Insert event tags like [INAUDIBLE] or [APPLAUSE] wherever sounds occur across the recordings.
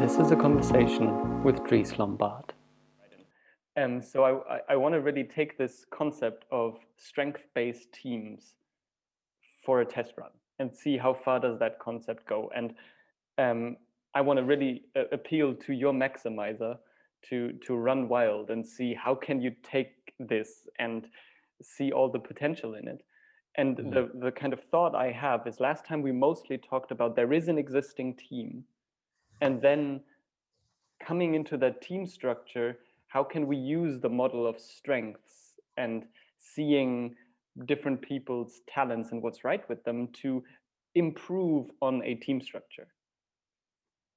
This is a conversation with Dries Lombard. Um, so I, I, I want to really take this concept of strength-based teams for a test run and see how far does that concept go. And um, I want to really uh, appeal to your maximizer to to run wild and see how can you take this and see all the potential in it. And mm. the the kind of thought I have is last time we mostly talked about there is an existing team, and then coming into that team structure how can we use the model of strengths and seeing different people's talents and what's right with them to improve on a team structure?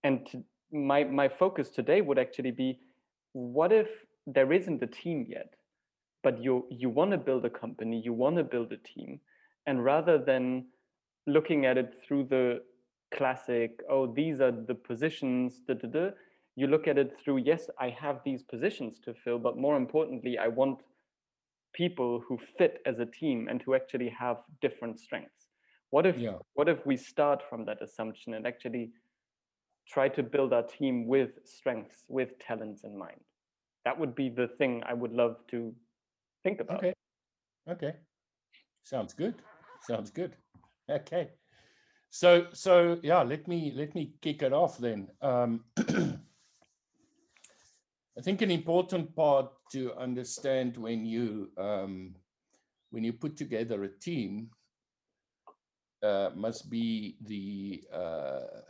And to, my my focus today would actually be what if there isn't a team yet but you you want to build a company you want to build a team and rather than looking at it through the classic oh these are the positions da, da, da, you look at it through yes i have these positions to fill but more importantly i want people who fit as a team and who actually have different strengths. What if yeah. what if we start from that assumption and actually try to build our team with strengths with talents in mind? That would be the thing i would love to think about. Okay. Okay. Sounds good. Sounds good. Okay so so yeah let me let me kick it off then um [CLEARS THROAT] I think an important part to understand when you um, when you put together a team uh, must be the uh,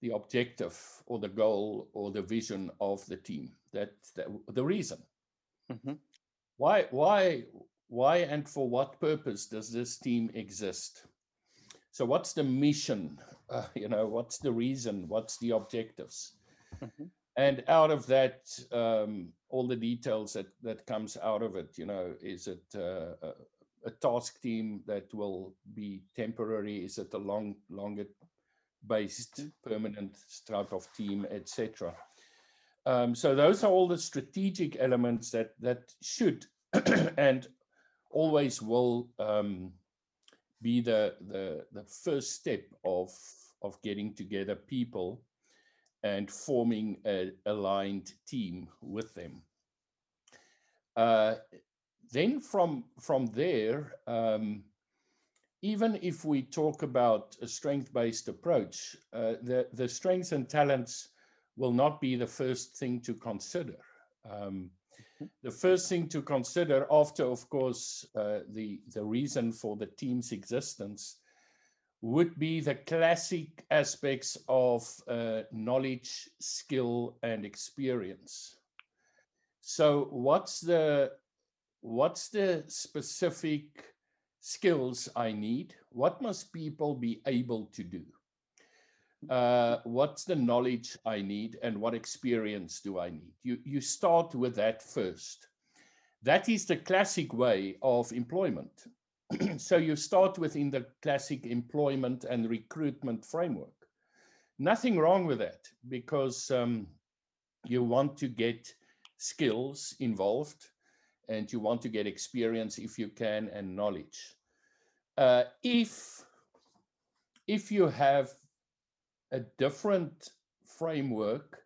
the objective or the goal or the vision of the team. That, that the reason. Mm-hmm. Why why why and for what purpose does this team exist? So what's the mission? Uh, you know, what's the reason? What's the objectives? Mm-hmm and out of that um, all the details that that comes out of it you know is it uh, a, a, task team that will be temporary is it a long longer based mm-hmm. permanent type of team etc um, so those are all the strategic elements that that should [CLEARS THROAT] and always will um, be the, the the first step of of getting together people and forming an aligned team with them. Uh, then from, from there, um, even if we talk about a strength-based approach, uh, the, the strengths and talents will not be the first thing to consider. Um. The first thing to consider after, of course, uh, the, the reason for the team's existence would be the classic aspects of uh, knowledge, skill, and experience. So, what's the what's the specific skills I need? What must people be able to do? Uh, what's the knowledge I need, and what experience do I need? You you start with that first. That is the classic way of employment. [CLEARS THROAT] so you start within the classic employment and recruitment framework. Nothing wrong with that because um, you want to get skills involved and you want to get experience if you can and knowledge. Uh, if if you have a different framework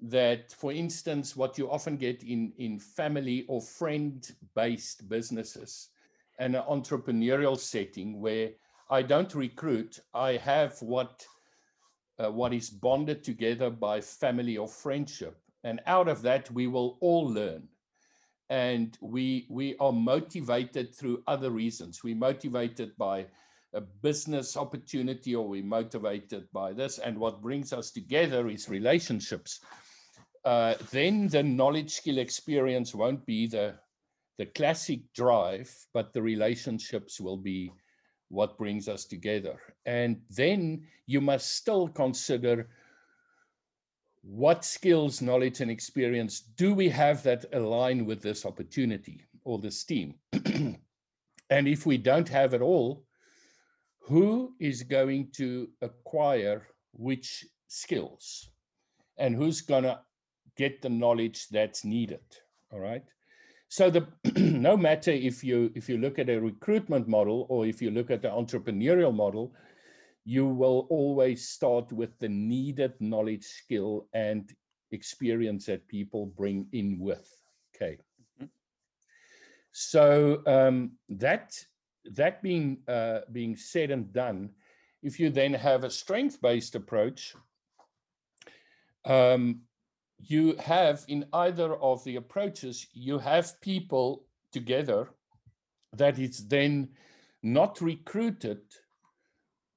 that, for instance, what you often get in, in family or friend based businesses, an entrepreneurial setting where I don't recruit, I have what uh, what is bonded together by family or friendship, and out of that we will all learn, and we we are motivated through other reasons. We motivated by a business opportunity, or we motivated by this, and what brings us together is relationships. Uh, then the knowledge, skill, experience won't be the the classic drive, but the relationships will be what brings us together. And then you must still consider what skills, knowledge, and experience do we have that align with this opportunity or this team? [CLEARS THROAT] and if we don't have it all, who is going to acquire which skills and who's going to get the knowledge that's needed? All right. So the [CLEARS THROAT] no matter if you if you look at a recruitment model or if you look at the entrepreneurial model, you will always start with the needed knowledge, skill, and experience that people bring in with. Okay. Mm-hmm. So um, that that being uh, being said and done, if you then have a strength-based approach, um, you have in either of the approaches, you have people together that is then not recruited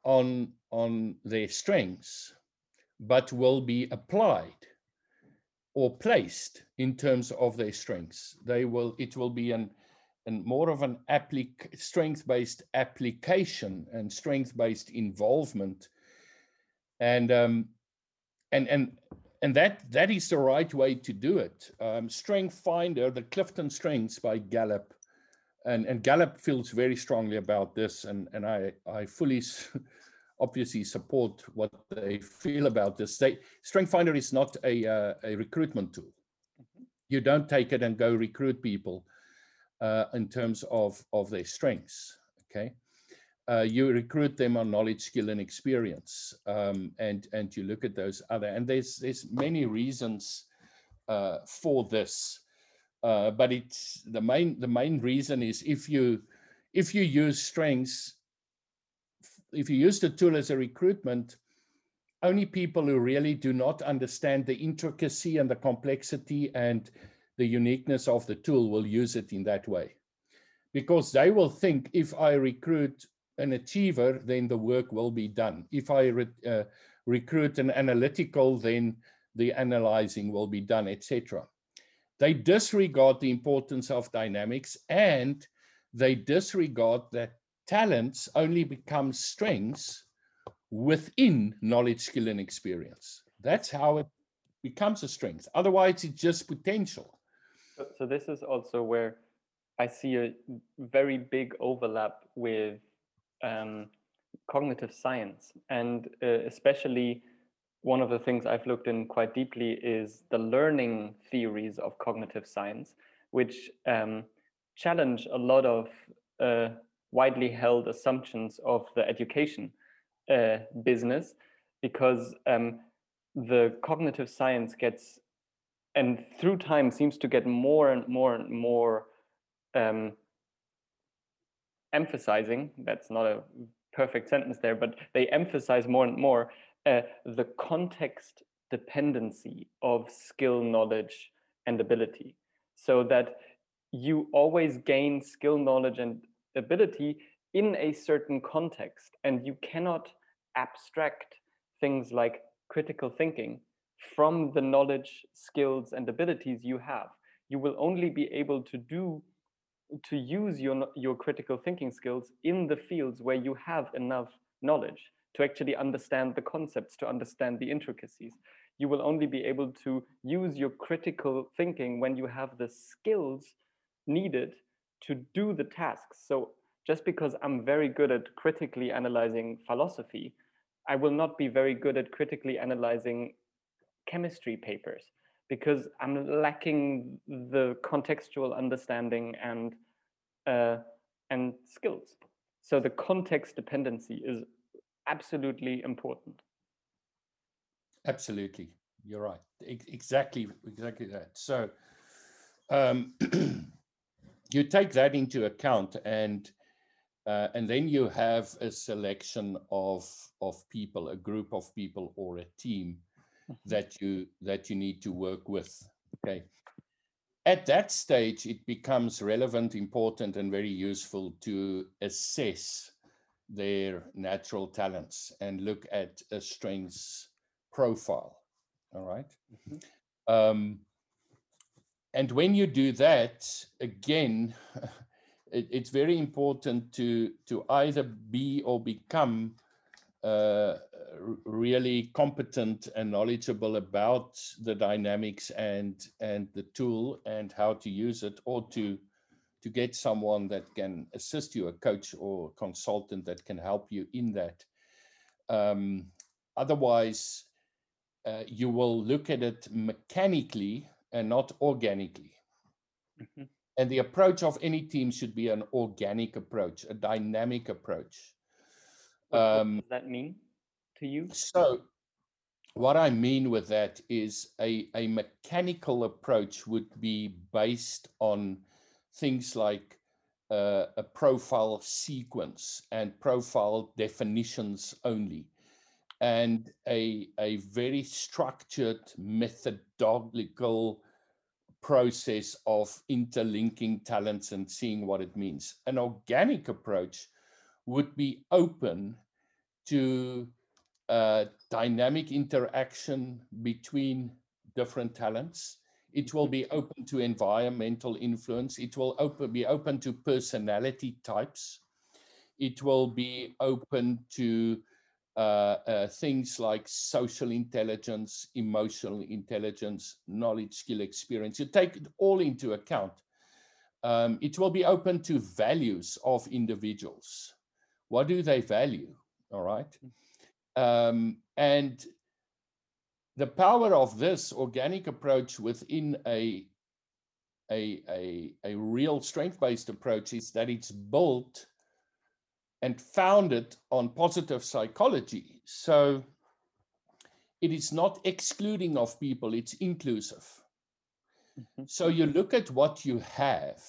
on, on their strengths, but will be applied or placed in terms of their strengths. They will, it will be an, and more of an applic- strength-based application and strength-based involvement. And um, and and and that that is the right way to do it. Um, Strength Finder, the Clifton Strengths by Gallup, and and Gallup feels very strongly about this, and and I I fully [LAUGHS] obviously support what they feel about this. They, Strength Finder is not a uh, a recruitment tool. Mm-hmm. You don't take it and go recruit people uh, in terms of of their strengths. Okay uh, you recruit them on knowledge, skill, and experience, um, and and you look at those other. And there's there's many reasons uh, for this, uh, but it's the main the main reason is if you if you use strengths, if you use the tool as a recruitment, only people who really do not understand the intricacy and the complexity and the uniqueness of the tool will use it in that way because they will think if I recruit an achiever, then the work will be done. If I re uh, recruit an analytical, then the analyzing will be done, etc. They disregard the importance of dynamics and they disregard that talents only become strengths within knowledge, skill, and experience. That's how it becomes a strength. Otherwise, it's just potential. So, this is also where I see a very big overlap with um, cognitive science. And uh, especially one of the things I've looked in quite deeply is the learning theories of cognitive science, which um, challenge a lot of uh, widely held assumptions of the education uh, business because um, the cognitive science gets and through time seems to get more and more and more um, emphasizing that's not a perfect sentence there but they emphasize more and more uh, the context dependency of skill knowledge and ability. So that you always gain skill knowledge and ability in a certain context and you cannot abstract things like critical thinking from the knowledge skills and abilities you have. You will only be able to do to use your your critical thinking skills in the fields where you have enough knowledge to actually understand the concepts to understand the intricacies. You will only be able to use your critical thinking when you have the skills needed to do the tasks. So just because i'm very good at critically analyzing philosophy i will not be very good at critically analyzing chemistry papers because I'm lacking the contextual understanding and uh, and skills. So the context dependency is absolutely important. Absolutely, you're right. E exactly, exactly that. So um, [CLEARS THROAT] you take that into account, and uh, and then you have a selection of of people, a group of people, or a team. That you that you need to work with okay at that stage it becomes relevant important and very useful to assess their natural talents and look at a strengths profile all right? mm-hmm. um, and when you do that again [LAUGHS] it, it's very important to to either be or become uh, really competent and knowledgeable about the dynamics and and the tool and how to use it or to to get someone that can assist you a coach or consultant that can help you in that. Um, otherwise uh, you will look at it mechanically and not organically. Mm-hmm. and the approach of any team should be an organic approach a dynamic approach Um, does that mean to you? So, what I mean with that is a, a mechanical approach would be based on things like uh, a profile sequence and profile definitions only, and a, a very structured methodological process of interlinking talents and seeing what it means. An organic approach would be open to uh, dynamic interaction between different talents. It will be open to environmental influence. It will open, be open to personality types. It will be open to uh, uh, things like social intelligence, emotional intelligence, knowledge, skill, experience. You take it all into account. Um, it will be open to values of individuals. What do they value? All right. Um, and the power of this organic approach within a, a, a, a real strength based approach is that it's built and founded on positive psychology. So it is not excluding of people, it's inclusive. Mhm. So you look at what you have,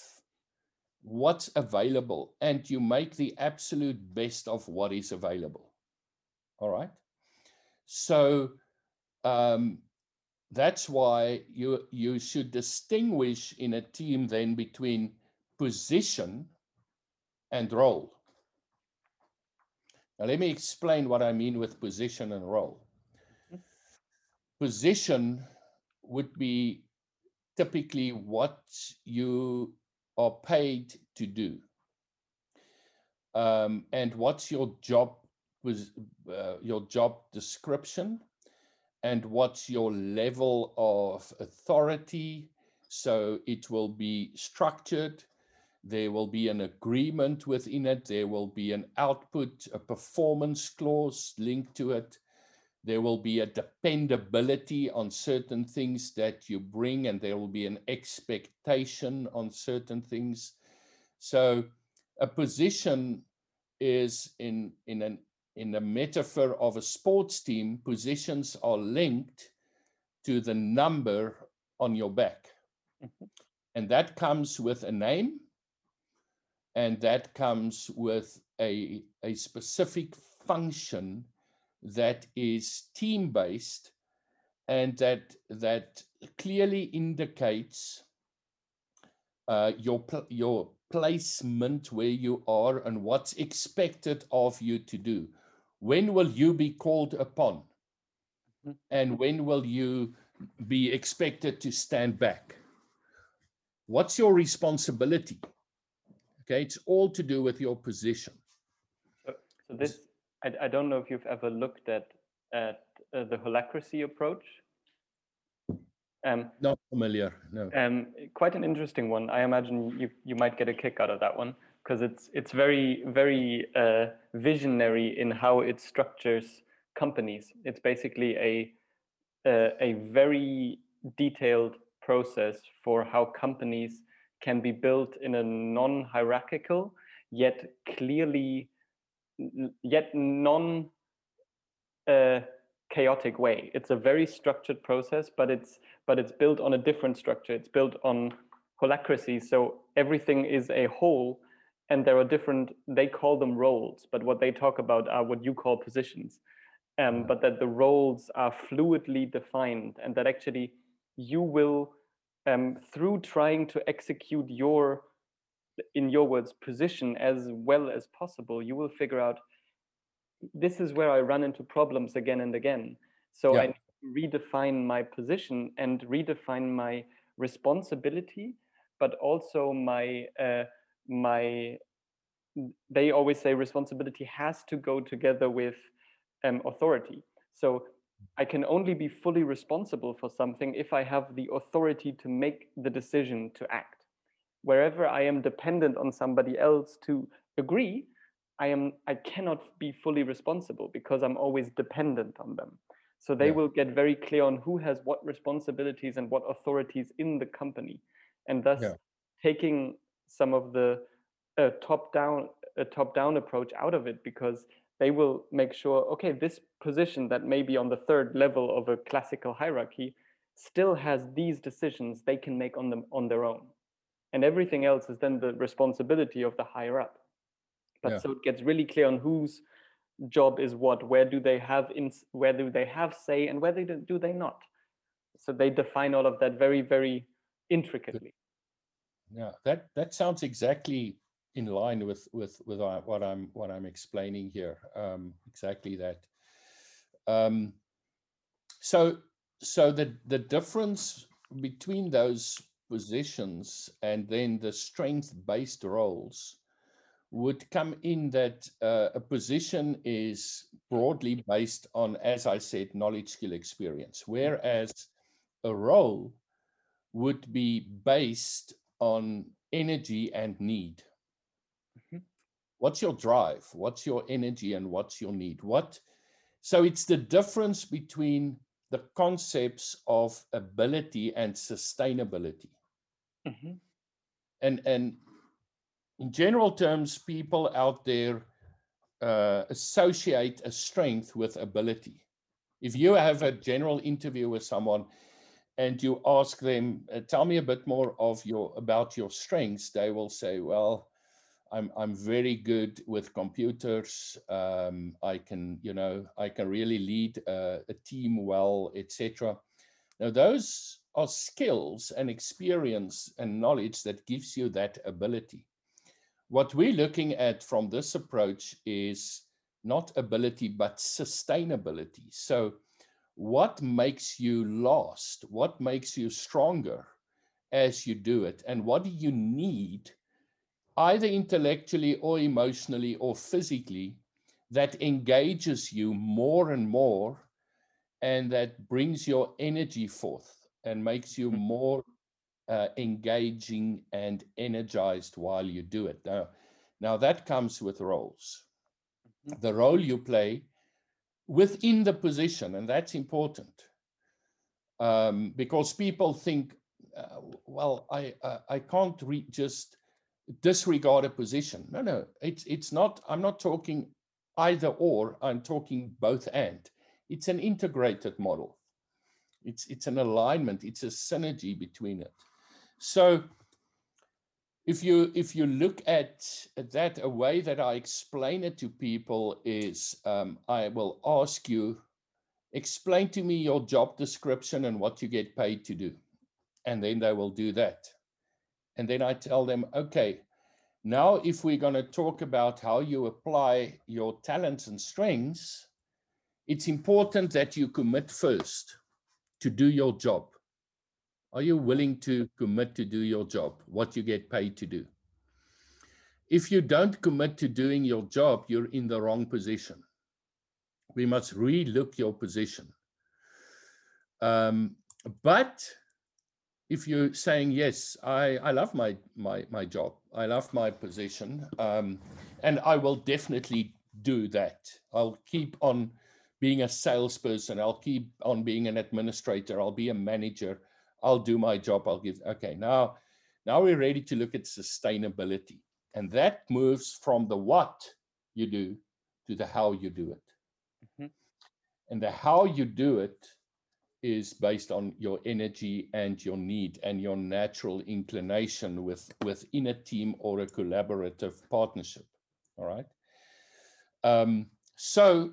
what's available, and you make the absolute best of what is available. All right. So um, that's why you you should distinguish in a team then between position and role. Now let me explain what I mean with position and role. Position would be typically what you are paid to do. Um, and what's your job was uh, your job description? And what's your level of authority? So it will be structured. There will be an agreement within it. There will be an output a performance clause linked to it there will be a dependability on certain things that you bring and there will be an expectation on certain things so a position is in in an in the metaphor of a sports team, positions are linked to the number on your back. Mhm. And that comes with a name, and that comes with a, a specific function that is team based and that, that clearly indicates uh, your, pl- your placement where you are and what's expected of you to do. When will you be called upon? Mhm. And when will you be expected to stand back? What's your responsibility? Okay, it's all to do with your position. So this, I, I don't know if you've ever looked at at uh, the holacracy approach. Um, Not familiar, no. um, quite an interesting one. I imagine you you might get a kick out of that one because it's it's very very uh, visionary in how it structures companies. It's basically a a, a very detailed process for how companies can be built in a non-hierarchical yet clearly yet non uh, chaotic way. It's a very structured process, but it's but it's built on a different structure. It's built on holacracy, so everything is a whole, and there are different. They call them roles, but what they talk about are what you call positions. Um, but that the roles are fluidly defined, and that actually you will, um, through trying to execute your, in your words, position as well as possible, you will figure out this is where I run into problems again and again. So Yeah. I need to redefine my position and redefine my responsibility, but also my uh, my. They always say responsibility has to go together with um, authority. So I can only be fully responsible for something if I have the authority to make the decision to act. Wherever I am dependent on somebody else to agree, I am I cannot be fully responsible because I'm always dependent on them. So they Yeah. will get very clear on who has what responsibilities and what authorities in the company, and thus Yeah. taking some of the uh, top down a top down approach out of it because they will make sure, okay, this position that may be on the third level of a classical hierarchy still has these decisions they can make on them on their own. And everything else is then the responsibility of the higher up. But Yeah. so it gets really clear on whose job is what, where do they have in where do they have say and where they do, do they not. So they define all of that very, very intricately. Yeah, that that sounds exactly in line with with with what I'm what I'm explaining here. Um, exactly that. Um, so so the the difference between those positions and then the strength based roles would come in that uh, a position is broadly based on, as I said, knowledge, skill, experience, whereas a role would be based on energy and need. Mhm. What's your drive? What's your energy and what's your need? What so it's the difference between the concepts of ability and sustainability. Mhm. And and in general terms, people out there uh, associate a strength with ability. If you have a general interview with someone and you ask them, uh, "Tell me a bit more of your about your strengths," they will say, "Well, I'm I'm very good with computers. Um, I can, you know, I can really lead uh, a team well, etc." Now, those are skills and experience and knowledge that gives you that ability. What we're looking at from this approach is not ability, but sustainability. So, what makes you last? What makes you stronger as you do it? And what do you need, either intellectually or emotionally or physically, that engages you more and more and that brings your energy forth and makes you Mhm. more uh, engaging and energized while you do it. Now, now that comes with roles. Mhm. The role you play within the position, and that's important um, because people think, uh, well, I uh, I can't re- just disregard a position. No, no, it's it's not. I'm not talking either or. I'm talking both and. It's an integrated model. It's it's an alignment. It's a synergy between it. So if you if you look at that, a way that I explain it to people is um, I will ask you, explain to me your job description and what you get paid to do, and then they will do that, and then I tell them, okay, now if we're going to talk about how you apply your talents and strengths, it's important that you commit first to do your job. Are you willing to commit to do your job, what you get paid to do? If you don't commit to doing your job, you're in the wrong position. We must relook your position. Um, but if you're saying yes, I, I love my, my my job, I love my position, um, and I will definitely do that. I'll keep on being a salesperson. I'll keep on being an administrator. I'll be a manager. I'll do my job. I'll give. Okay, now, now we're ready to look at sustainability, and that moves from the what you do to the how you do it. Mhm. And the how you do it is based on your energy and your need and your natural inclination with within a team or a collaborative partnership. All right. Um, so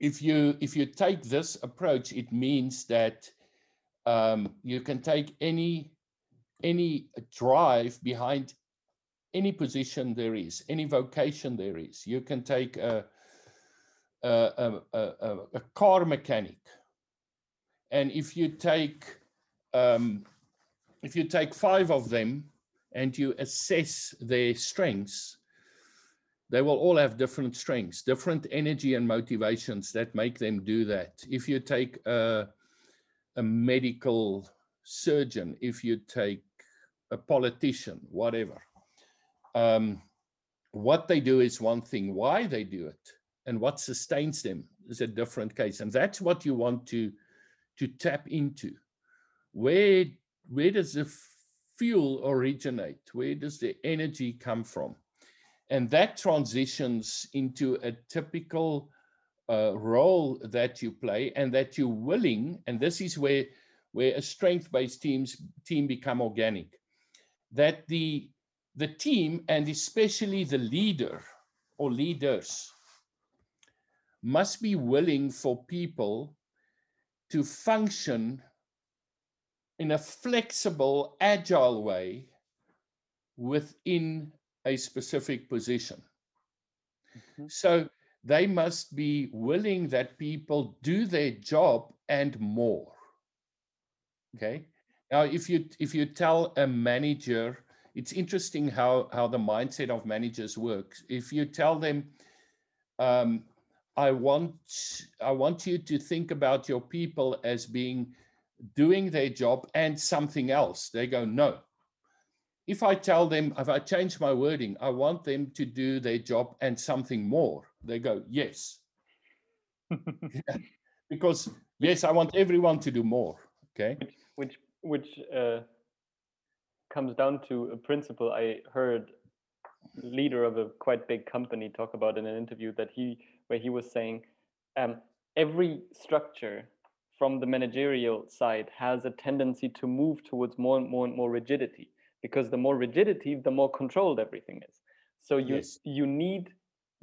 if you if you take this approach, it means that um, you can take any any drive behind any position there is, any vocation there is. You can take a a, a, a, a- a car mechanic, and if you take um, if you take five of them and you assess their strengths, they will all have different strengths, different energy and motivations that make them do that. If you take a, a medical surgeon, if you take a politician, whatever, um, what they do is one thing, why they do it and what sustains them is a different case. And that's what you want to, to tap into. Where, where does the fuel originate? Where does the energy come from? and that transitions into a typical uh, role that you play and that you're willing and this is where where a strength-based teams team become organic that the the team and especially the leader or leaders must be willing for people to function in a flexible agile way within a specific position. Mm-hmm. so they must be willing that people do their job and more. Okay? Now if you if you tell a manager it's interesting how how the mindset of managers works. If you tell them um, i want i want you to think about your people as being doing their job and something else they go no if i tell them if i change my wording i want them to do their job and something more they go, yes. yeah. [LAUGHS] [LAUGHS] Because yes, I want everyone to do more. Okay. Which which, which uh, comes down to a principle I heard leader of a quite big company talk about in an interview that he where he was saying um, every structure from the managerial side has a tendency to move towards more and more and more rigidity because the more rigidity the more controlled everything is so you yes. you need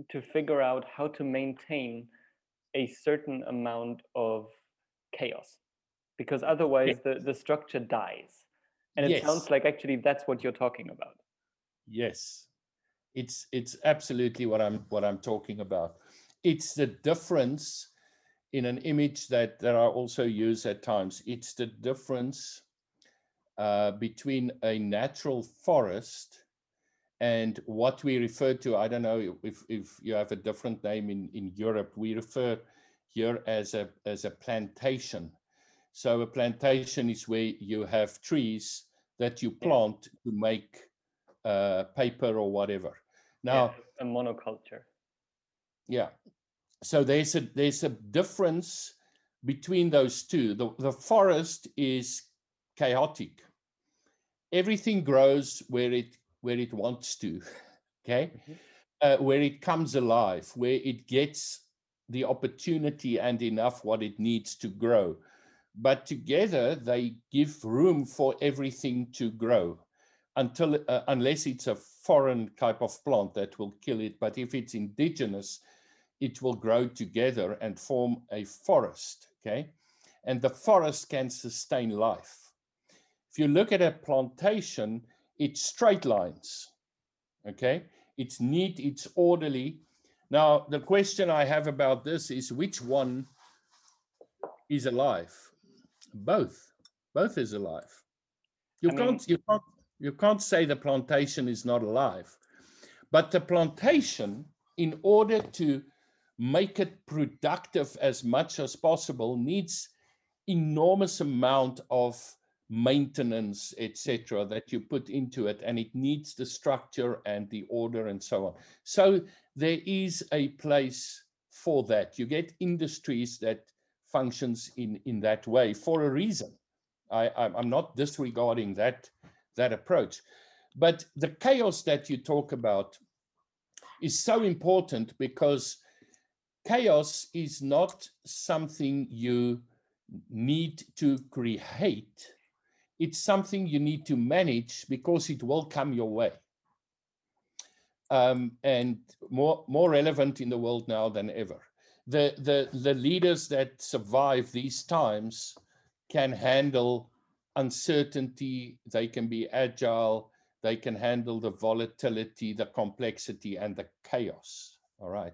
to figure out how to maintain a certain amount of chaos because otherwise yes. the, the structure dies and it yes. sounds like actually that's what you're talking about yes it's it's absolutely what i'm what i'm talking about it's the difference in an image that that i also use at times it's the difference uh, between a natural forest and what we refer to, I don't know if, if you have a different name in, in Europe, we refer here as a, as a plantation. So a plantation is where you have trees that you plant to make uh, paper or whatever. Now, yeah, a monoculture. Yeah. So there's a there's a difference between those two. The the forest is chaotic. Everything grows where it where it wants to, [LAUGHS] okay? Mm-hmm. Uh, where it comes alive, where it gets the opportunity and enough what it needs to grow. But together they give room for everything to grow until uh, unless it's a foreign type of plant that will kill it. But if it's indigenous, it will grow together and form a forest. Okay. And the forest can sustain life. If you look at a plantation, it's straight lines. Okay, it's neat, it's orderly. Now, the question I have about this is which one is alive? Both. Both is alive. You I can't mean, you can't you can't say the plantation is not alive. But the plantation, in order to make it productive as much as possible, needs enormous amount of maintenance, etc., that you put into it, and it needs the structure and the order and so on. So there is a place for that. You get industries that functions in in that way for a reason. I, I'm not disregarding that that approach, but the chaos that you talk about is so important because chaos is not something you need to create it's something you need to manage because it will come your way. Um, and more, more relevant in the world now than ever. The, the, the leaders that survive these times can handle uncertainty, they can be agile, they can handle the volatility, the complexity, and the chaos. All right.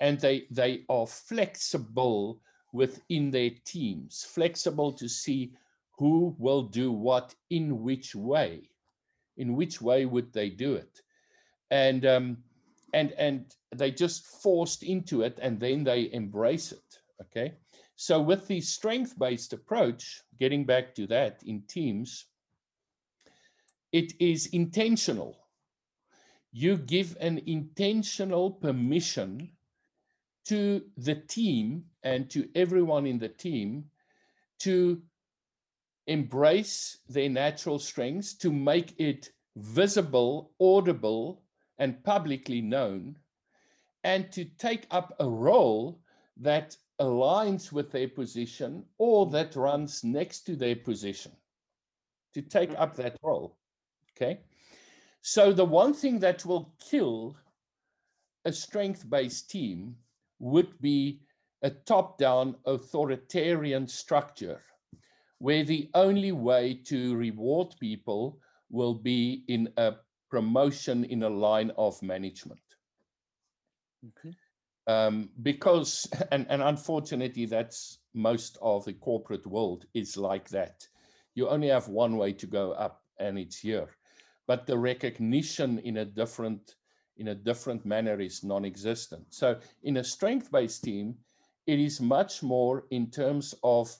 And they, they are flexible within their teams, flexible to see who will do what in which way in which way would they do it and um, and and they just forced into it and then they embrace it okay so with the strength based approach getting back to that in teams it is intentional. You give an intentional permission to the team and to everyone in the team to embrace their natural strengths, to make it visible, audible, and publicly known and to take up a role that aligns with their position or that runs next to their position to take up that role. Okay. So the one thing that will kill a strength-based team would be a top-down authoritarian structure where the only way to reward people will be in a promotion in a line of management. Okay. Um, because, [LAUGHS] and, and unfortunately, that's most of the corporate world is like that. You only have one way to go up, and it's here. But the recognition in a different in a different manner is non-existent. So in a strength-based team, it is much more in terms of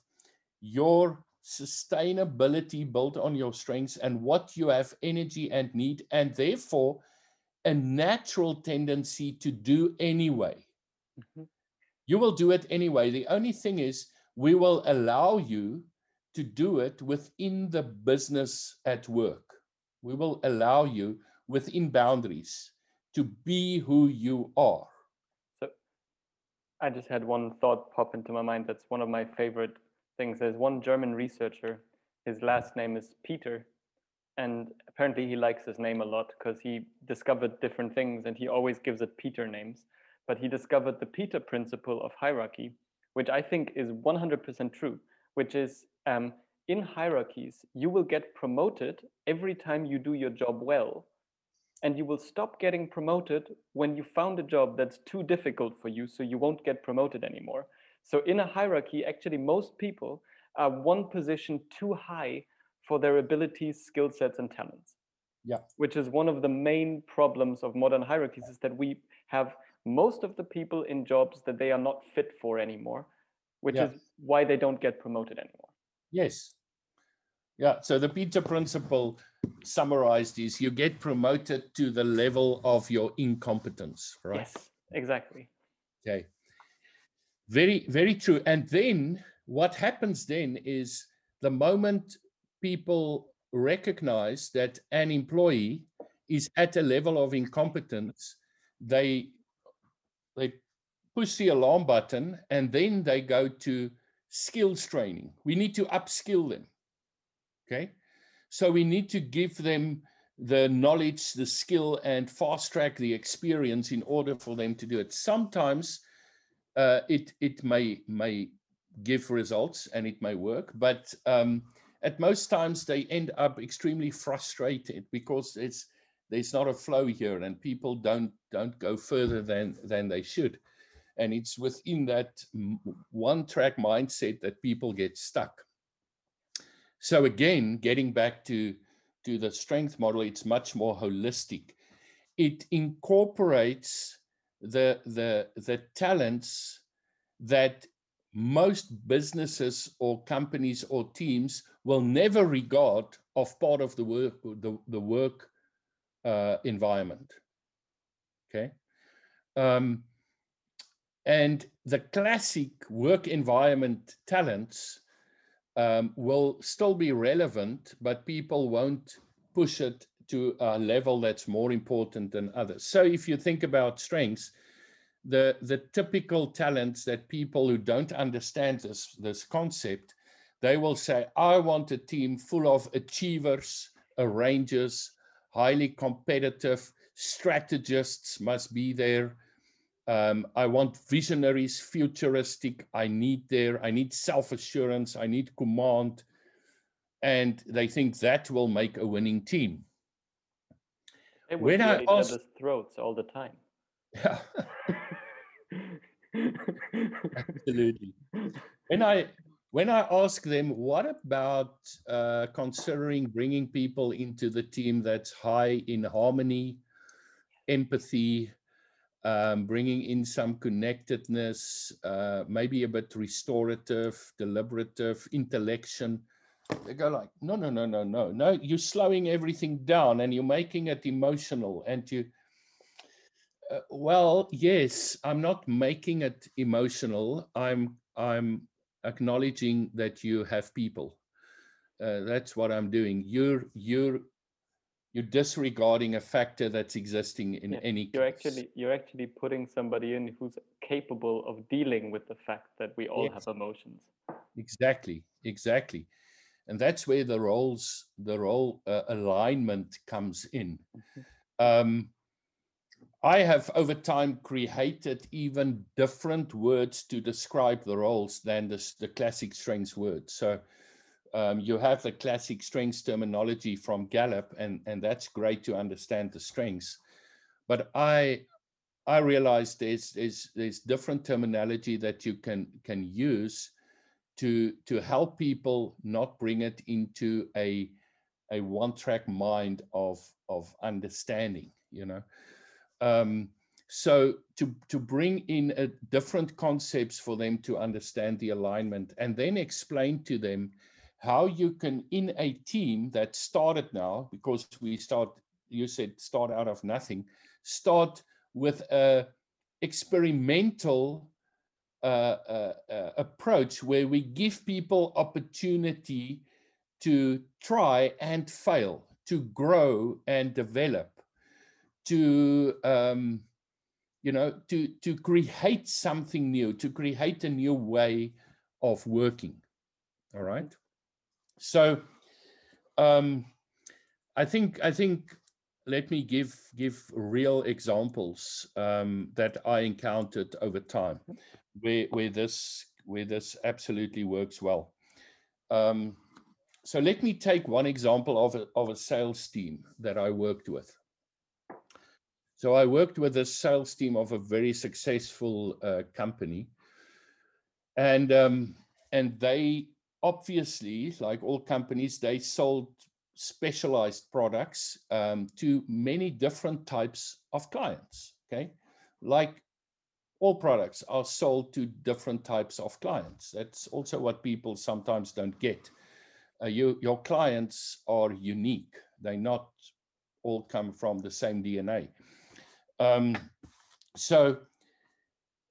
your sustainability built on your strengths and what you have energy and need, and therefore a natural tendency to do anyway. Mm-hmm. You will do it anyway. The only thing is, we will allow you to do it within the business at work. We will allow you within boundaries to be who you are. So I just had one thought pop into my mind. That's one of my favorite things. There's one German researcher, his last name is Peter. And apparently he likes his name a lot because he discovered different things and he always gives it Peter names but he discovered the Peter principle of hierarchy, which I think is 100% true, which is um, in hierarchies, you will get promoted every time you do your job well. And you will stop getting promoted when you found a job that's too difficult for you, so you won't get promoted anymore. So, in a hierarchy, actually, most people are one position too high for their abilities, skill sets, and talents. Yeah. Which is one of the main problems of modern hierarchies is that we have most of the people in jobs that they are not fit for anymore, which yeah. is why they don't get promoted anymore. Yes. Yeah. So the Peter principle summarized is you get promoted to the level of your incompetence, right? Yes, exactly. Okay. Very, very true. And then what happens then is the moment people recognize that an employee is at a level of incompetence, they they push the alarm button and then they go to skills training. We need to upskill them. Okay. So we need to give them the knowledge, the skill, and fast track the experience in order for them to do it. Sometimes uh, it it may may give results and it may work, but um, at most times they end up extremely frustrated because it's there's not a flow here and people don't don't go further than than they should. And it's within that one track mindset that people get stuck. So again getting back to to the strength model it's much more holistic. It incorporates the the the talents that most businesses or companies or teams will never regard of part of the work the, the work uh, environment. Okay. Um, and the classic work environment talents um, will still be relevant, but people won't push it to a level that's more important than others. So if you think about strengths, the, the typical talents that people who don't understand this, this concept, they will say, I want a team full of achievers, arrangers, highly competitive strategists must be there. Um, I want visionaries, futuristic. I need there. I need self assurance. I need command. And they think that will make a winning team. They when I ask, throats all the time. Yeah. [LAUGHS] Absolutely. When I when I ask them, what about uh, considering bringing people into the team that's high in harmony, empathy, um, bringing in some connectedness, uh, maybe a bit restorative, deliberative, intellection. They go like, no, no, no, no, no, no. You're slowing everything down and you're making it emotional. And you, uh, well, yes, I'm not making it emotional. I'm, I'm acknowledging that you have people. Uh, that's what I'm doing. You're you're you're disregarding a factor that's existing in Yeah, any You're case. actually you're actually putting somebody in who's capable of dealing with the fact that we all Yes. have emotions. Exactly, exactly. And that's where the roles, the role uh, alignment comes in. Mhm. Um, I have over time created even different words to describe the roles than the, the classic strengths words. So um, you have the classic strengths terminology from Gallup, and, and that's great to understand the strengths. But I I realized there's there's there's different terminology that you can can use to to help people not bring it into a a one track mind of of understanding you know um so to to bring in a different concepts for them to understand the alignment and then explain to them how you can in a team that started now because we start you said start out of nothing start with a experimental uh, uh, uh, approach where we give people opportunity to try and fail, to grow and develop, to um, you know, to to create something new, to create a new way of working. All right. So um, I think I think let me give give real examples um, that I encountered over time where where this where this absolutely works well. Um, so let me take one example of a, of a sales team that I worked with. So I worked with a sales team of a very successful uh, company, and um, and they obviously, like all companies, they sold specialized products um, to many different types of clients. Okay, like all products are sold to different types of clients. That's also what people sometimes don't get. Uh, you, your clients are unique. They not all come from the same DNA. Um, so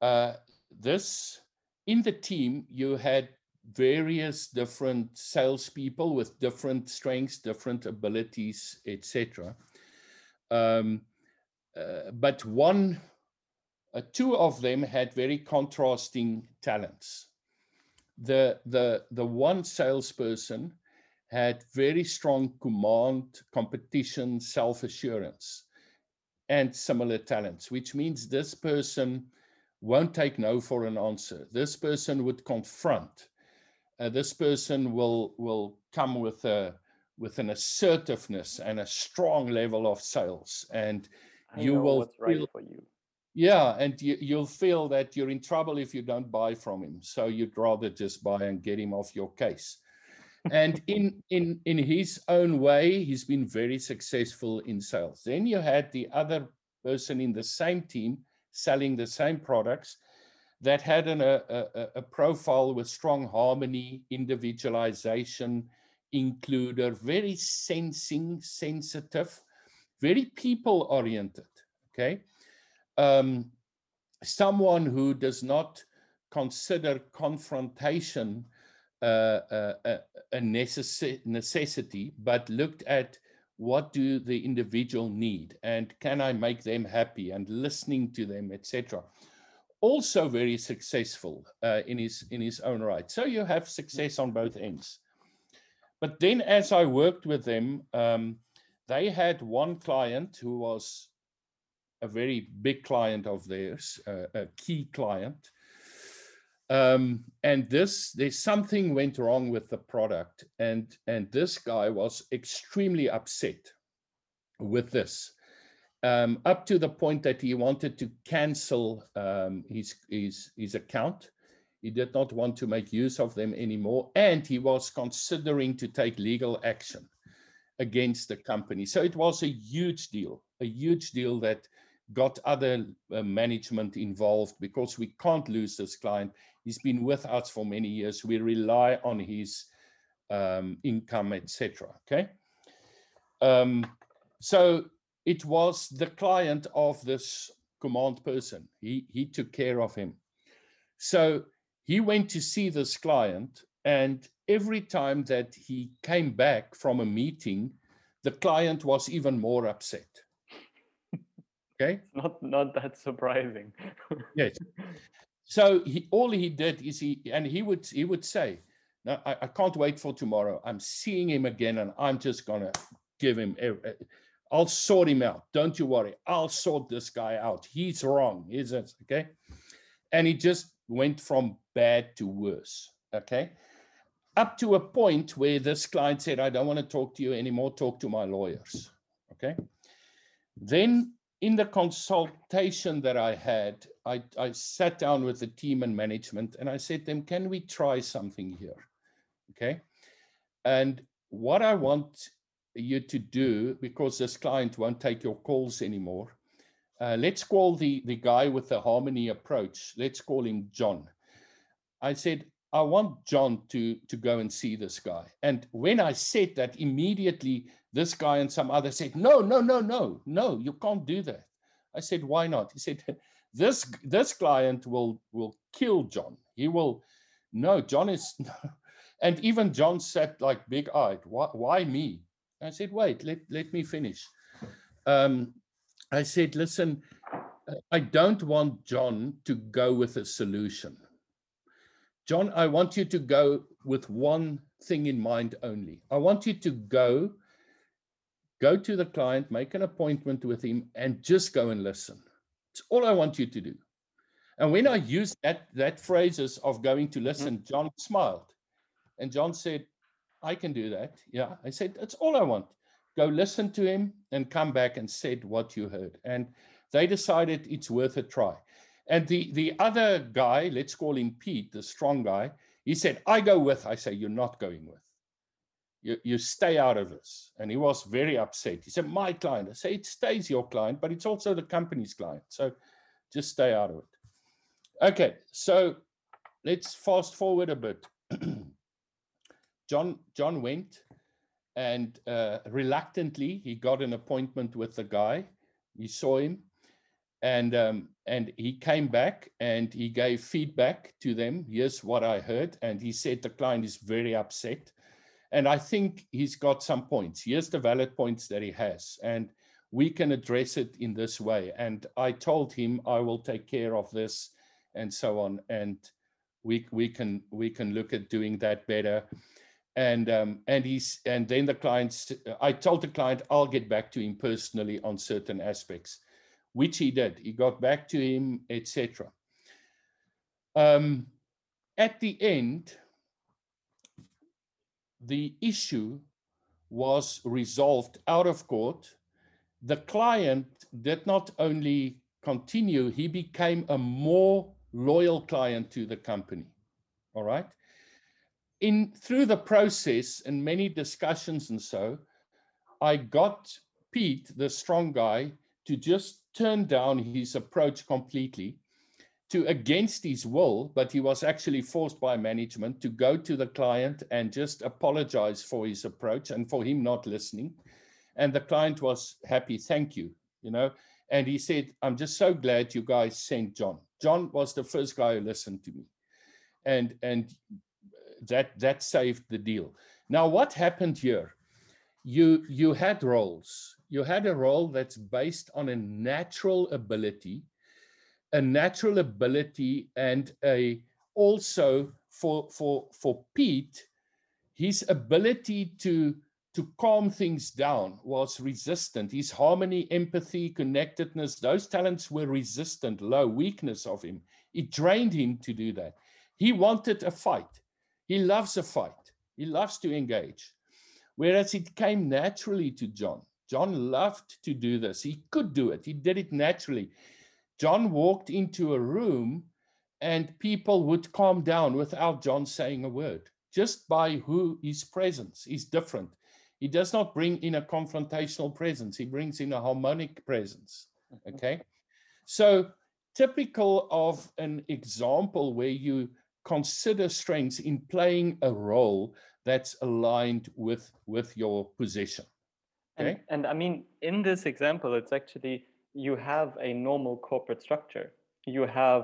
uh, this in the team, you had various different salespeople with different strengths, different abilities, etc. Um, uh, but one uh, two of them had very contrasting talents. The, the, the one salesperson had very strong command, competition, self assurance, and similar talents, which means this person won't take no for an answer. This person would confront. Uh, this person will will come with a with an assertiveness and a strong level of sales, and I you will right feel for you. yeah, and you, you'll feel that you're in trouble if you don't buy from him. So you'd rather just buy and get him off your case. And in in in his own way, he's been very successful in sales. Then you had the other person in the same team selling the same products that had an, a, a, a profile with strong harmony, individualization, includer, very sensing, sensitive, very people oriented. Okay um, someone who does not consider confrontation a, a necessi- necessity, but looked at what do the individual need and can I make them happy and listening to them, etc. Also very successful uh, in his in his own right. So you have success on both ends. But then, as I worked with them, um, they had one client who was a very big client of theirs, uh, a key client. Um, and this, there's something went wrong with the product, and and this guy was extremely upset with this, um, up to the point that he wanted to cancel um, his his his account. He did not want to make use of them anymore, and he was considering to take legal action against the company. So it was a huge deal, a huge deal that got other uh, management involved because we can't lose this client. He's been with us for many years. We rely on his um, income, etc. Okay. Um, so it was the client of this command person. He he took care of him. So he went to see this client, and every time that he came back from a meeting, the client was even more upset. [LAUGHS] Okay. Not not that surprising. yes. [LAUGHS] So he, all he did is he and he would he would say, "No, I, I can't wait for tomorrow. I'm seeing him again, and I'm just gonna give him. I'll sort him out. Don't you worry. I'll sort this guy out. He's wrong. Is it okay?" And he just went from bad to worse. Okay. Up to a point where this client said, I don't want to talk to you anymore, talk to my lawyers. Okay. Then in the consultation that I had, I, I sat down with the team and management and I said to them, Can we try something here? Okay. And what I want you to do, because this client won't take your calls anymore, uh, let's call the, the guy with the harmony approach, let's call him John. I said, I want John to, to go and see this guy. And when I said that, immediately this guy and some other said, No, no, no, no, no, you can't do that. I said, Why not? He said, This this client will will kill John. He will no, John is [LAUGHS] no. and even John sat like big eyed. Why, why me? I said, Wait, let, let me finish. Um, I said, listen, I don't want John to go with a solution. John, I want you to go with one thing in mind only. I want you to go, go to the client, make an appointment with him, and just go and listen. It's all I want you to do. And when I used that that phrases of going to listen, mm-hmm. John smiled. And John said, I can do that. Yeah. I said, that's all I want go listen to him and come back and said what you heard. And they decided it's worth a try. And the, the other guy, let's call him Pete, the strong guy, he said, I go with. I say, You're not going with. You, you stay out of this. And he was very upset. He said, My client. I say, It stays your client, but it's also the company's client. So just stay out of it. Okay. So let's fast forward a bit. [CLEARS THROAT] John John went and uh, reluctantly he got an appointment with the guy. He saw him, and um, and he came back and he gave feedback to them. Here's what I heard, and he said the client is very upset, and I think he's got some points. Here's the valid points that he has, and we can address it in this way. And I told him I will take care of this, and so on, and we we can we can look at doing that better and um, and he's and then the clients i told the client i'll get back to him personally on certain aspects which he did he got back to him etc um, at the end the issue was resolved out of court. The client did not only continue he became a more loyal client to the company all right? In through the process and many discussions and so, I got Pete, the strong guy, to just turn down his approach completely to against his will, but he was actually forced by management to go to the client and just apologize for his approach and for him not listening. And the client was happy, thank you, you know. And he said, I'm just so glad you guys sent John. John was the first guy who listened to me. And and that that saved the deal. Now, what happened here? You you had roles. You had a role that's based on a natural ability, a natural ability, and a also for for for Pete, his ability to to calm things down was resistant. His harmony, empathy, connectedness, those talents were resistant, low weakness of him. It drained him to do that. He wanted a fight. He loves a fight, he loves to engage. Whereas it came naturally to John. John loved to do this. He could do it, he did it naturally. John walked into a room and people would calm down without John saying a word, just by who his presence is different. He does not bring in a confrontational presence, he brings in a harmonic presence. [LAUGHS] Okay. So, typical of an example where you consider strengths in playing a role that's aligned with with your position okay? and, and i mean in this example it's actually you have a normal corporate structure you have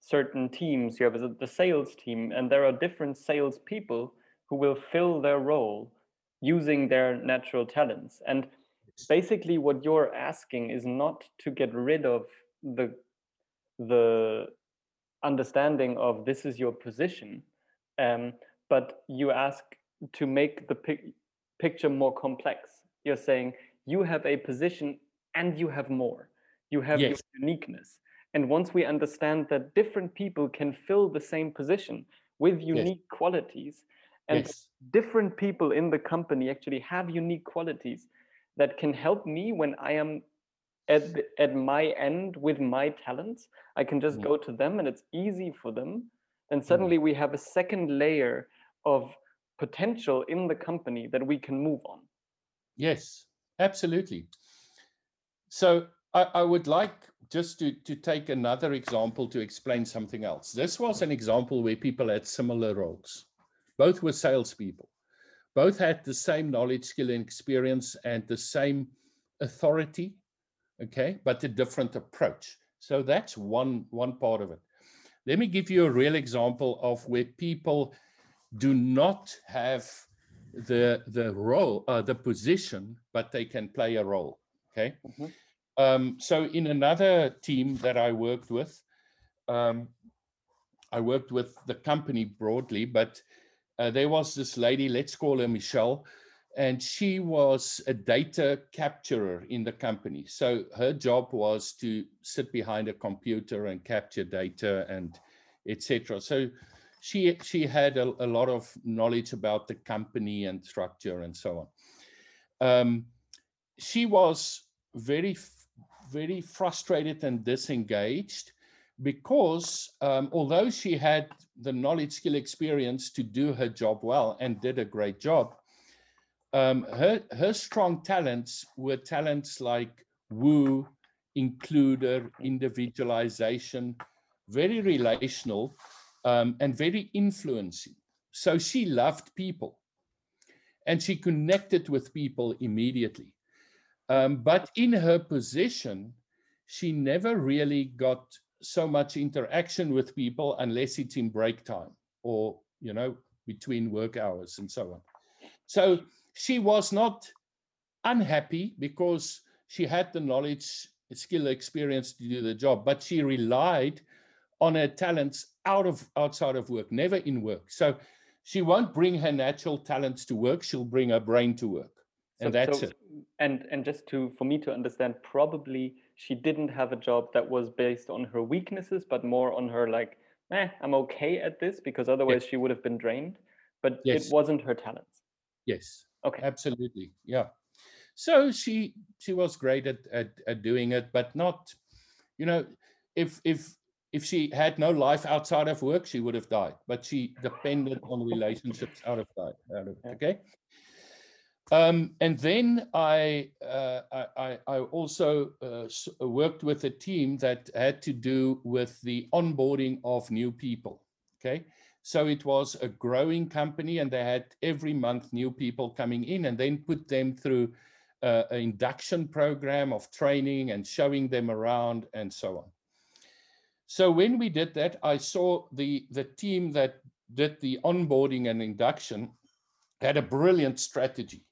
certain teams you have the sales team and there are different sales people who will fill their role using their natural talents. And basically what you're asking is not to get rid of the the understanding of this is your position, um, but you ask to make the pic- picture more complex. You're saying you have a position and you have more. You have Yes. your uniqueness. And once we understand that different people can fill the same position with unique qualities, and yes, different people in the company actually have unique qualities that can help me when I am at the, at my end with my talents. I can just Mm. go to them and it's easy for them. And suddenly we have a second layer of potential in the company that we can move on. yes, absolutely. So I, I would like just to, to take another example to explain something else. This was an example where people had similar roles. Both were salespeople. Both had the same knowledge, skill, and experience and the same authority, okay, but a different approach. So that's one, one part of it. Let me give you a real example of where people do not have the the role, uh, the position, but they can play a role. Okay. Mhm. Um, so in another team that I worked with, um, I worked with the company broadly, but uh, there was this lady, let's call her Michelle, and she was a data capturer in the company. So her job was to sit behind a computer and capture data and etc. So she she had a, a lot of knowledge about the company and structure and so on. Um, she was very very frustrated and disengaged because um, although she had the knowledge, skill, experience to do her job well and did a great job, um, her her strong talents were talents like woo, includer, individualization, very relational, um, and very influencing. So she loved people, and she connected with people immediately. Um, but in her position, she never really got so much interaction with people unless it's in break time or you know between work hours and so on. So she was not unhappy because she had the knowledge skill experience to do the job but she relied on her talents out of outside of work never in work. So she won't bring her natural talents to work. She'll bring her brain to work and that's it And and just to for me to understand, probably she didn't have a job that was based on her weaknesses, but more on her like, eh, I'm okay at this because otherwise she would have been drained. But Yes. it wasn't her talents. yes Okay. absolutely yeah so she she was great at, at at doing it but not you know if if if she had no life outside of work she would have died but she depended on relationships out of that out of [LAUGHS] Yeah. okay um, and then I, uh, I, I also uh, worked with a team that had to do with the onboarding of new people. Okay, so it was a growing company, and they had every month new people coming in, and then put them through uh, an induction program of training and showing them around and so on. So when we did that, I saw the the team that did the onboarding and induction had a brilliant strategy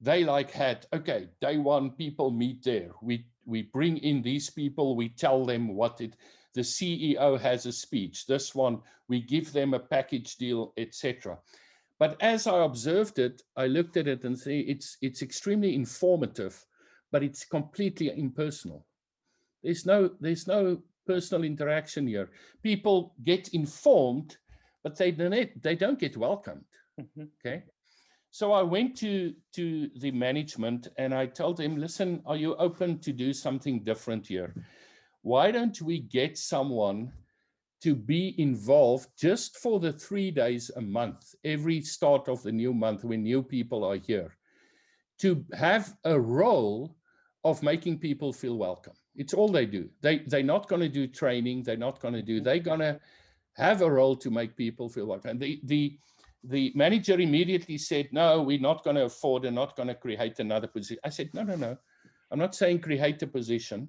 they like had okay day one people meet there. We we bring in these people we tell them what it the ceo has a speech this one we give them a package deal etc but as i observed it i looked at it and say it's it's extremely informative but it's completely impersonal. There's no there's no personal interaction here. People get informed but they don't they don't get welcomed. Mhm. Okay. So I went to to the management and I told them, listen, are you open to do something different here? Why don't we get someone to be involved just for the three days a month, every start of the new month when new people are here, to have a role of making people feel welcome. It's all they do. They they're not going to do training. They're not going to do. They're going to have a role to make people feel welcome. The the the manager immediately said, "No, we're not going to afford and not going to create another position." I said, "No, no, no. I'm not saying create a position.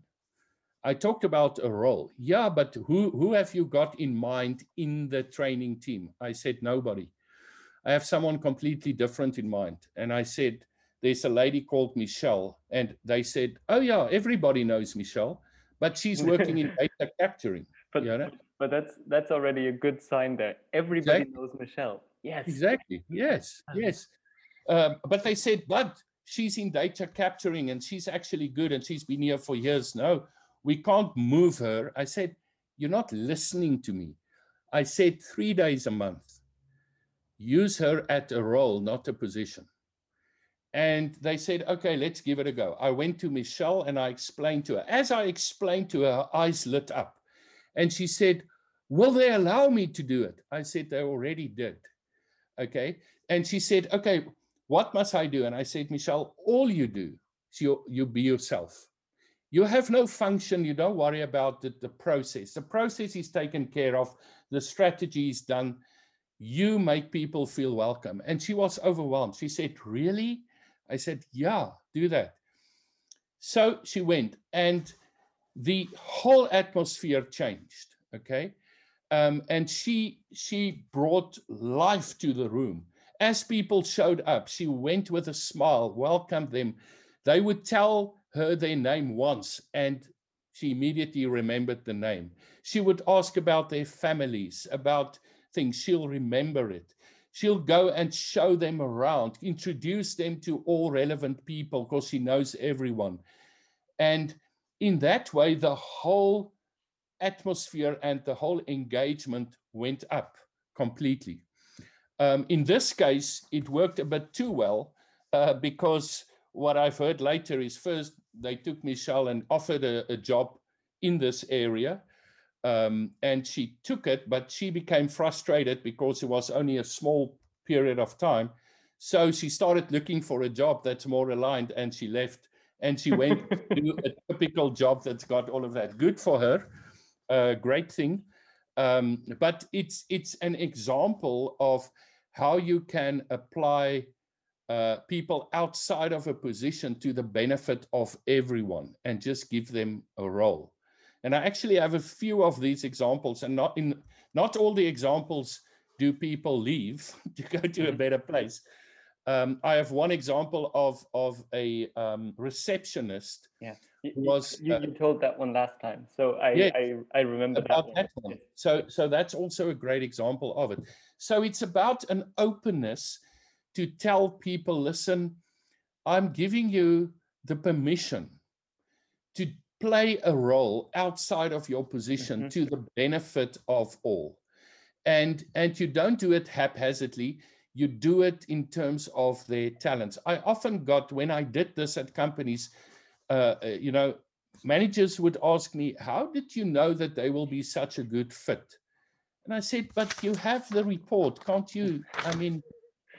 I talked about a role. Yeah, but who who have you got in mind in the training team?" I said, "Nobody." I have someone completely different in mind. And I said, there's a lady called Michelle. And they said, oh, yeah, everybody knows Michelle, but she's working in [LAUGHS] data capturing. But, you know? but that's that's already a good sign there. Everybody Exactly. knows Michelle. Yes. Exactly. Yes. Yes. Um, but they said, but she's in data capturing and she's actually good and she's been here for years. No, we can't move her. I said, you're not listening to me. I said three days a month. Use her at a role, not a position. And they said, okay, let's give it a go. I went to Michelle and I explained to her. As I explained to her, her eyes lit up. And she said, Will they allow me to do it? I said, They already did. Okay. And she said, Okay, what must I do? And I said, Michelle, all you do is you, you be yourself. You have no function. You don't worry about the, the process. The process is taken care of, the strategy is done. You make people feel welcome. And she was overwhelmed. She said, Really? I said, Yeah, do that. So she went, and the whole atmosphere changed. Okay. Um, and she she brought life to the room. As people showed up, she went with a smile, welcomed them. They would tell her their name once, and she immediately remembered the name. She would ask about their families, about things. She'll remember it. She'll go and show them around, introduce them to all relevant people because she knows everyone. And in that way, the whole atmosphere and the whole engagement went up completely. Um, in this case, it worked a bit too well uh, because what I've heard later is first they took Michelle and offered a, a job in this area. Um, and she took it, but she became frustrated because it was only a small period of time. So she started looking for a job that's more aligned and she left and she went [LAUGHS] to do a typical job that's got all of that. Good for her, uh, great thing. Um, but it's it's an example of how you can apply uh, people outside of a position to the benefit of everyone and just give them a role. And I actually have a few of these examples, and not in not all the examples do people leave [LAUGHS] to go to a better place. Um, I have one example of of a um, receptionist who you- was you, uh, you told that one last time, so I Yes, I, I remember that about one. that one. So so that's also a great example of it. So it's about an openness to tell people, listen, I'm giving you the permission to play a role outside of your position Mhm. to the benefit of all. And and you don't do it haphazardly. You do it in terms of their talents. I often got when I did this at companies, uh, uh, you know, managers would ask me, How did you know that they will be such a good fit? And I said, But you have the report, can't you? I mean,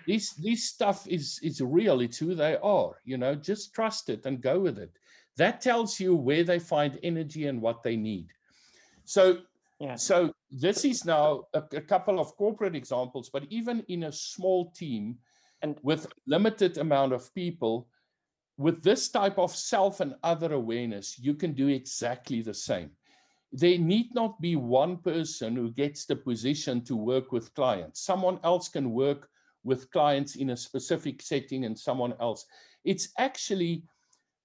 this this stuff is is real, it's who they are, you know, just trust it and go with it. That tells you where they find energy and what they need. So Yeah. so this is now a, a couple of corporate examples, but even in a small team And- with limited amount of people, with this type of self and other awareness, you can do exactly the same. There need not be one person who gets the position to work with clients. Someone else can work with clients in a specific setting and someone else. It's actually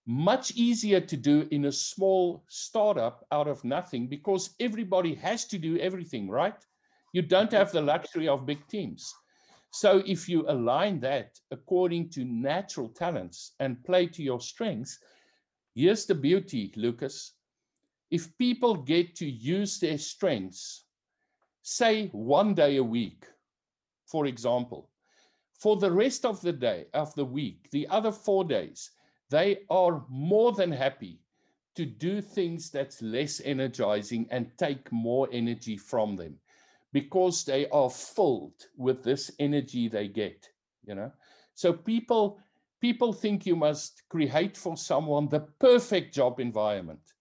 much easier to do in a small startup out of nothing because everybody has to do everything, right? You don't have the luxury of big teams. So if you align that according to natural talents and play to your strengths, here's the beauty, Lucas. If people get to use their strengths, say one day a week, for example, for the rest of the day, of the week, the other four days, they are more than happy to do things that's less energizing and take more energy from them because they are filled with this energy they get you know? So people people think you must create for someone the perfect job environment.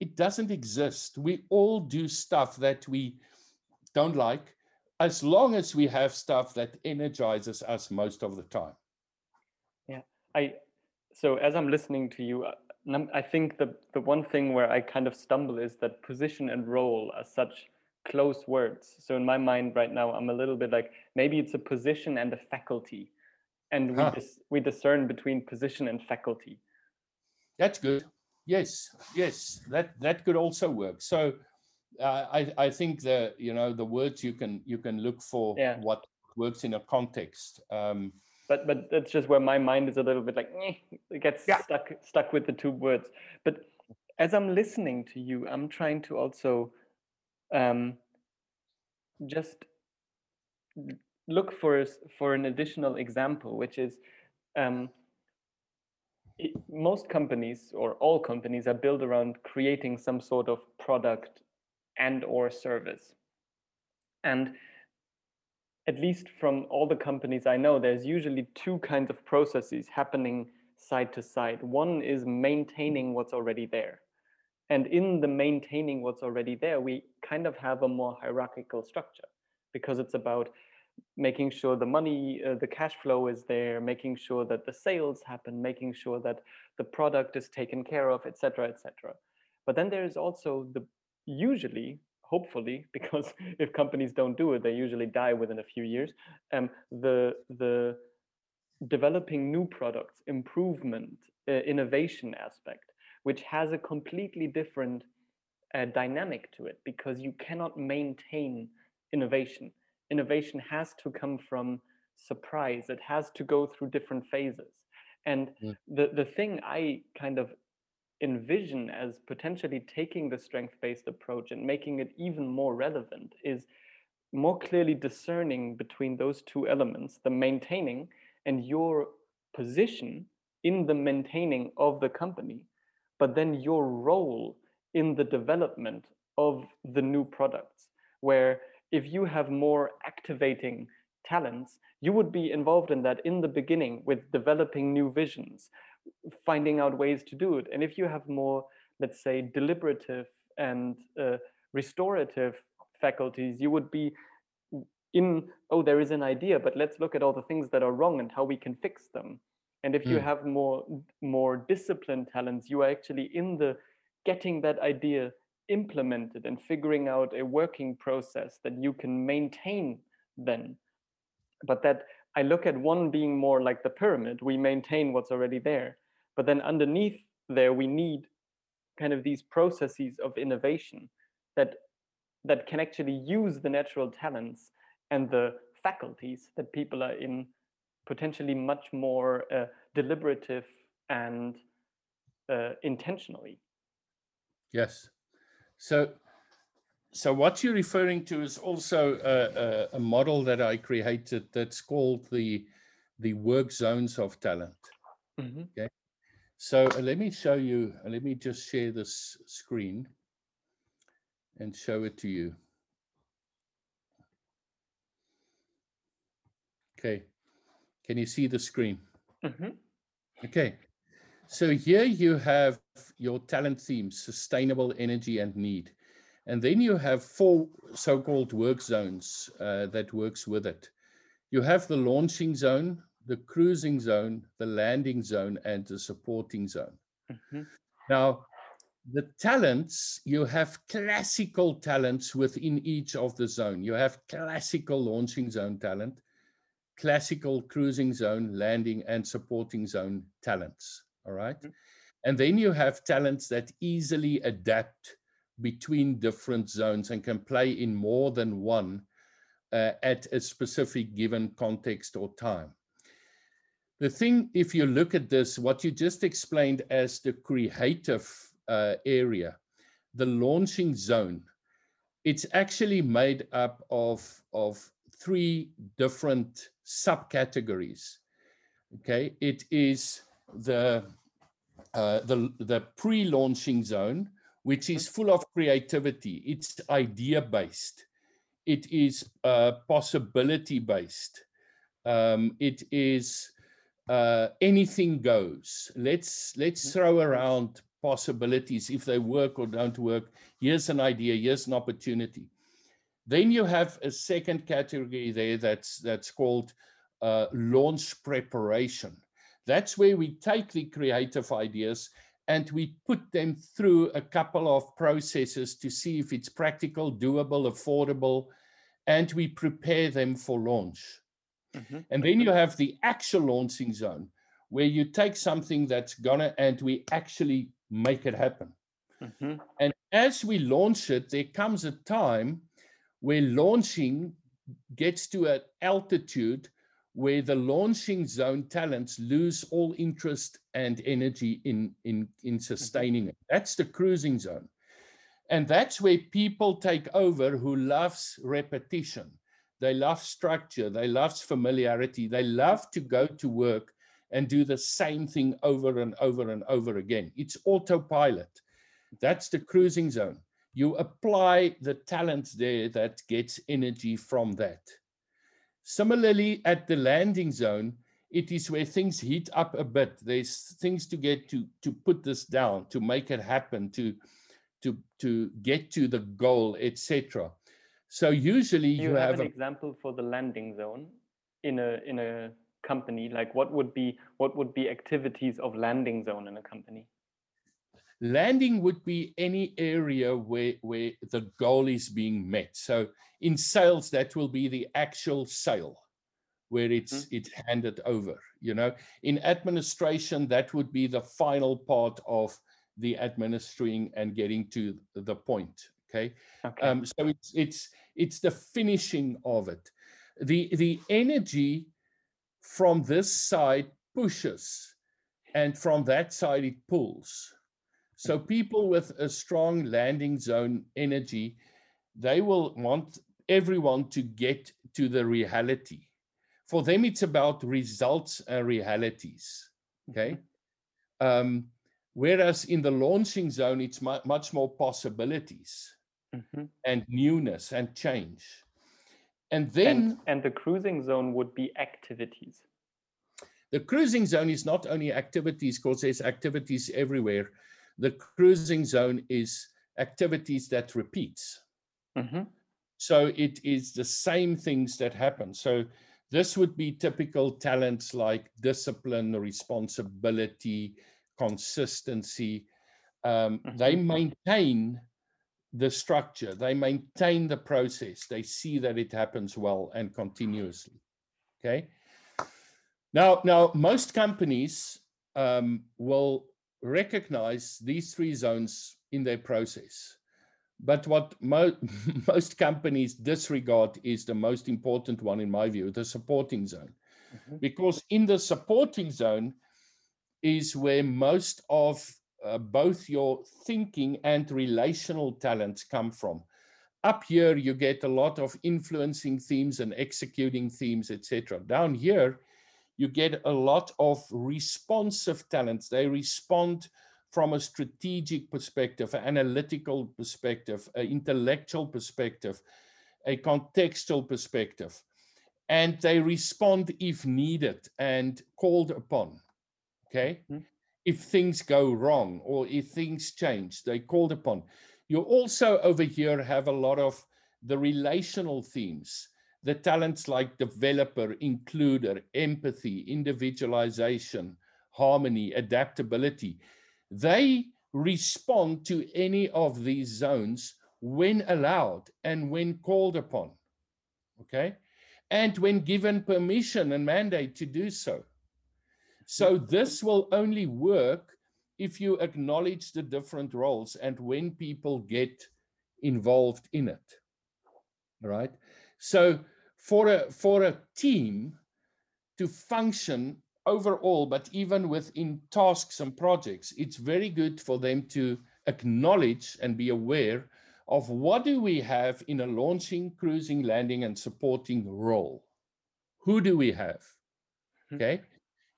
It doesn't exist. We all do stuff that we don't like as long as we have stuff that energizes us most of the time. Yeah. I so as I'm listening to you, uh, I think the the one thing where I kind of stumble is that position and role are such close words. So in my mind right now, I'm a little bit like maybe it's a position and a faculty, and we Huh. dis- we discern between position and faculty. That's good. Yes, yes, that that could also work. So uh, I I think the you know the words you can you can look for Yeah. what works in a context. Um, But but that's just where my mind is a little bit like it gets Yeah. stuck stuck with the two words. But as I'm listening to you, I'm trying to also um, just look for for an additional example, which is um, i- most companies or all companies are built around creating some sort of product and or service. And at least from all the companies i know there's usually two kinds of processes happening side to side. One is maintaining what's already there and in the maintaining what's already there we kind of have a more hierarchical structure because it's about making sure the money, uh, the cash flow is there, making sure that the sales happen, making sure that the product is taken care of, etc., etc. But then there is also the usually, hopefully, [LAUGHS] because if companies don't do it, they usually die within a few years. Um, the the developing new products, improvement, uh, innovation aspect, which has a completely different uh, dynamic to it because you cannot maintain innovation. Innovation has to come from surprise. It has to go through different phases. And Mm. the the thing i kind of envision as potentially taking the strength based approach and making it even more relevant is more clearly discerning between those two elements the maintaining and your position in the maintaining of the company but then your role in the development of the new products where if you have more activating talents you would be involved in that in the beginning with developing new visions finding out ways to do it. And if you have more let's say deliberative and uh, restorative faculties you would be in oh there is an idea but let's look at all the things that are wrong and how we can fix them and if you Mm. have more more disciplined talents you are actually in the getting that idea implemented and figuring out a working process that you can maintain then but that i look at one being more like the pyramid we maintain what's already there but then underneath there we need kind of these processes of innovation that that can actually use the natural talents and the faculties that people are in potentially much more uh, deliberative and uh, intentionally yes. So so what you're referring to is also a, a, a model that I created that's called the the work zones of talent. Mhm. So uh, let me show you, uh, let me just share this screen and show it to you. Okay, can you see the screen? Mhm. Okay, so here you have your talent themes, sustainable energy and need. And then you have four so-called work zones uh, that works with it. You have the launching zone, the cruising zone, the landing zone, and the supporting zone. Mhm. Now, the talents, you have classical talents within each of the zone. You have classical launching zone talent, classical cruising zone, landing, and supporting zone talents. All right. Mhm. And then you have talents that easily adapt between different zones and can play in more than one uh, at a specific given context or time. The thing, if you look at this, what you just explained as the creative uh, area, the launching zone, it's actually made up of, of three different subcategories. Okay, it is the uh, the the pre-launching zone, which is full of creativity. It's idea based. It is uh, possibility based. Um, it is uh, anything goes. Let's let's throw around possibilities if they work or don't work. Here's an idea. Here's an opportunity. Then you have a second category there that's that's called uh, launch preparation. That's where we take the creative ideas and we put them through a couple of processes to see if it's practical, doable, affordable, and we prepare them for launch. Mm-hmm. And then you have the actual launching zone where you take something that's gonna and we actually make it happen. Mm-hmm. And as we launch it, there comes a time where launching gets to an altitude where the launching zone talents lose all interest and energy in, in, in mm-hmm. sustaining it. That's the cruising zone. And that's where people take over who loves repetition. They love structure. They love familiarity. They love to go to work and do the same thing over and over and over again. It's autopilot. That's the cruising zone. You apply the talent there that gets energy from that. Similarly, at the landing zone, it is where things heat up a bit. There's things to get to to put this down, to make it happen, to to to get to the goal, etc. So usually you, you have, have an a, example for the landing zone in a in a company. Like what would be what would be activities of landing zone in a company? Landing would be any area where, where the goal is being met. So in sales, that will be the actual sale where it's mm-hmm. it's handed over. You know, in administration, that would be the final part of the administering and getting to the point. Okay. okay. Um, so it's it's it's the finishing of it. The the energy from this side pushes, and from that side it pulls. So people with a strong landing zone energy, they will want everyone to get to the reality. For them, it's about results and realities. Okay. Mm-hmm. Um, whereas in the launching zone, it's mu- much more possibilities mm-hmm. and newness and change. And then. And, and the cruising zone would be activities. The cruising zone is not only activities, because there's activities everywhere the cruising zone is activities that repeats. Mm-hmm. So it is the same things that happen. So this would be typical talents like discipline, responsibility, consistency. Um, mm-hmm. They maintain the structure, they maintain the process, they see that it happens well and continuously. Okay. Now, now most companies um, will recognize these three zones in their process. But what mo- [LAUGHS] most companies disregard is the most important one, in my view, the supporting zone. Mm-hmm. Because in the supporting zone is where most of uh, both your thinking and relational talents come from. Up here, you get a lot of influencing themes and executing themes, etc. Down here, you get a lot of responsive talents. They respond from a strategic perspective, an analytical perspective, an intellectual perspective, a contextual perspective. And they respond if needed and called upon. Okay. Mm-hmm. If things go wrong or if things change, they called upon. You also over here have a lot of the relational themes the talents like developer, includer, empathy, individualization, harmony, adaptability, they respond to any of these zones when allowed and when called upon. Okay? And when given permission and mandate to do so. So this will only work if you acknowledge the different roles and when people get involved in it. Right? So for a for a team to function overall, but even within tasks and projects, it's very good for them to acknowledge and be aware of what do we have in a launching, cruising, landing, and supporting role. Who do we have? Hmm. Okay.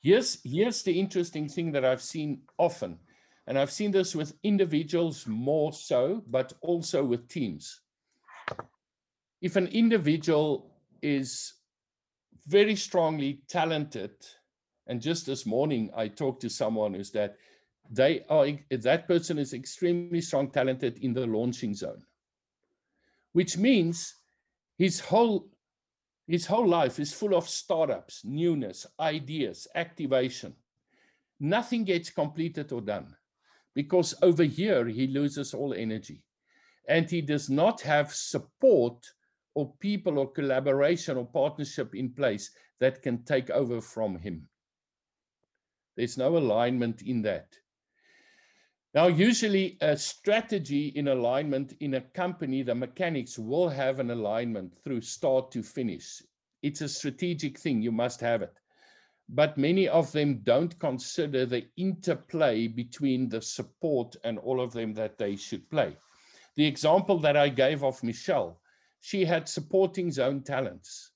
Here's, here's the interesting thing that I've seen often, and I've seen this with individuals more so, but also with teams. If an individual is very strongly talented. And just this morning, I talked to someone who's that they are that person is extremely strong, talented in the launching zone, which means his whole his whole life is full of startups, newness, ideas, activation. Nothing gets completed or done because over here he loses all energy and he does not have support or people or collaboration or partnership in place that can take over from him. There's no alignment in that. Now, usually a strategy in alignment in a company, the mechanics will have an alignment through start to finish. It's a strategic thing, you must have it. But many of them don't consider the interplay between the support and all of them that they should play. The example that I gave of Michelle, she had supporting zone talents.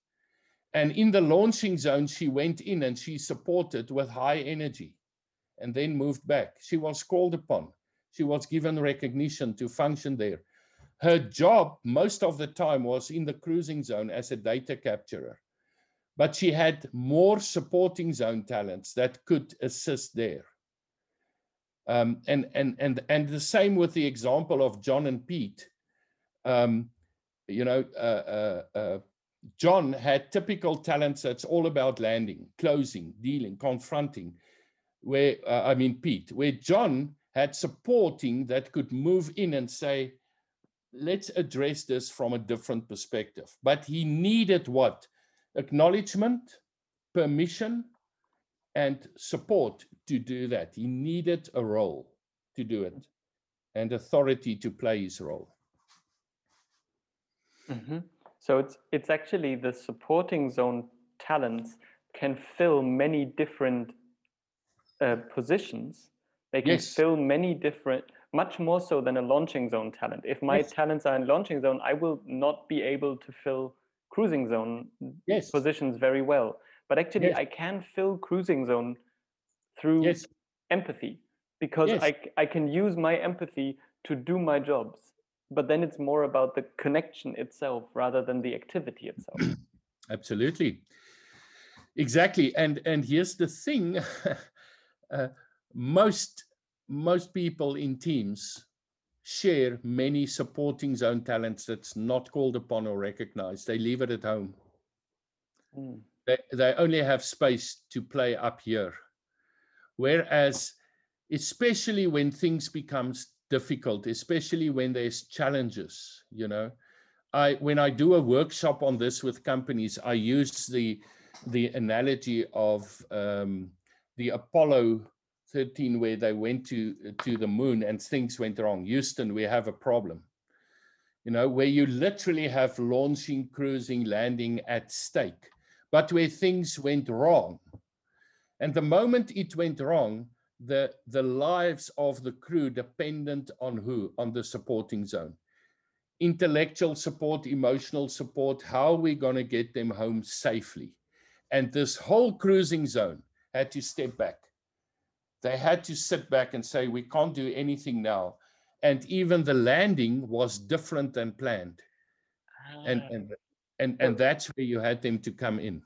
And in the launching zone, she went in and she supported with high energy and then moved back. She was called upon. She was given recognition to function there. Her job, most of the time, was in the cruising zone as a data capturer. But she had more supporting zone talents that could assist there. Um, and, and, and, and the same with the example of John and Pete. Um, you know, uh, uh, uh, John had typical talents that's all about landing, closing, dealing, confronting. Where, uh, I mean, Pete, where John had supporting that could move in and say, let's address this from a different perspective. But he needed what? Acknowledgement, permission, and support to do that. He needed a role to do it and authority to play his role. Mm-hmm. So it's it's actually the supporting zone talents can fill many different uh, positions. They can yes. fill many different, much more so than a launching zone talent. If my yes. talents are in launching zone, I will not be able to fill cruising zone yes. positions very well. But actually, I can fill cruising zone through empathy because I I can use my empathy to do my jobs but then it's more about the connection itself rather than the activity itself. [CLEARS THROAT] Absolutely. Exactly and and here's the thing [LAUGHS] uh, most most people in teams share many supporting zone talents that's not called upon or recognized. They leave it at home. Mm. they, they only have space to play up here. Whereas especially when things becomes difficult, especially when there's challenges. You know, I when I do a workshop on this with companies, I use the the analogy of um, the Apollo 13, where they went to to the moon and things went wrong. Houston, we have a problem. You know, where you literally have launching, cruising, landing at stake, but where things went wrong. And the moment it went wrong, the, the lives of the crew dependent on who? On the supporting zone. Intellectual support, emotional support, how are we going to get them home safely? And this whole cruising zone had to step back. They had to sit back and say, we can't do anything now. And even the landing was different than planned. And, ah. and, and, and that's where you had them to come in.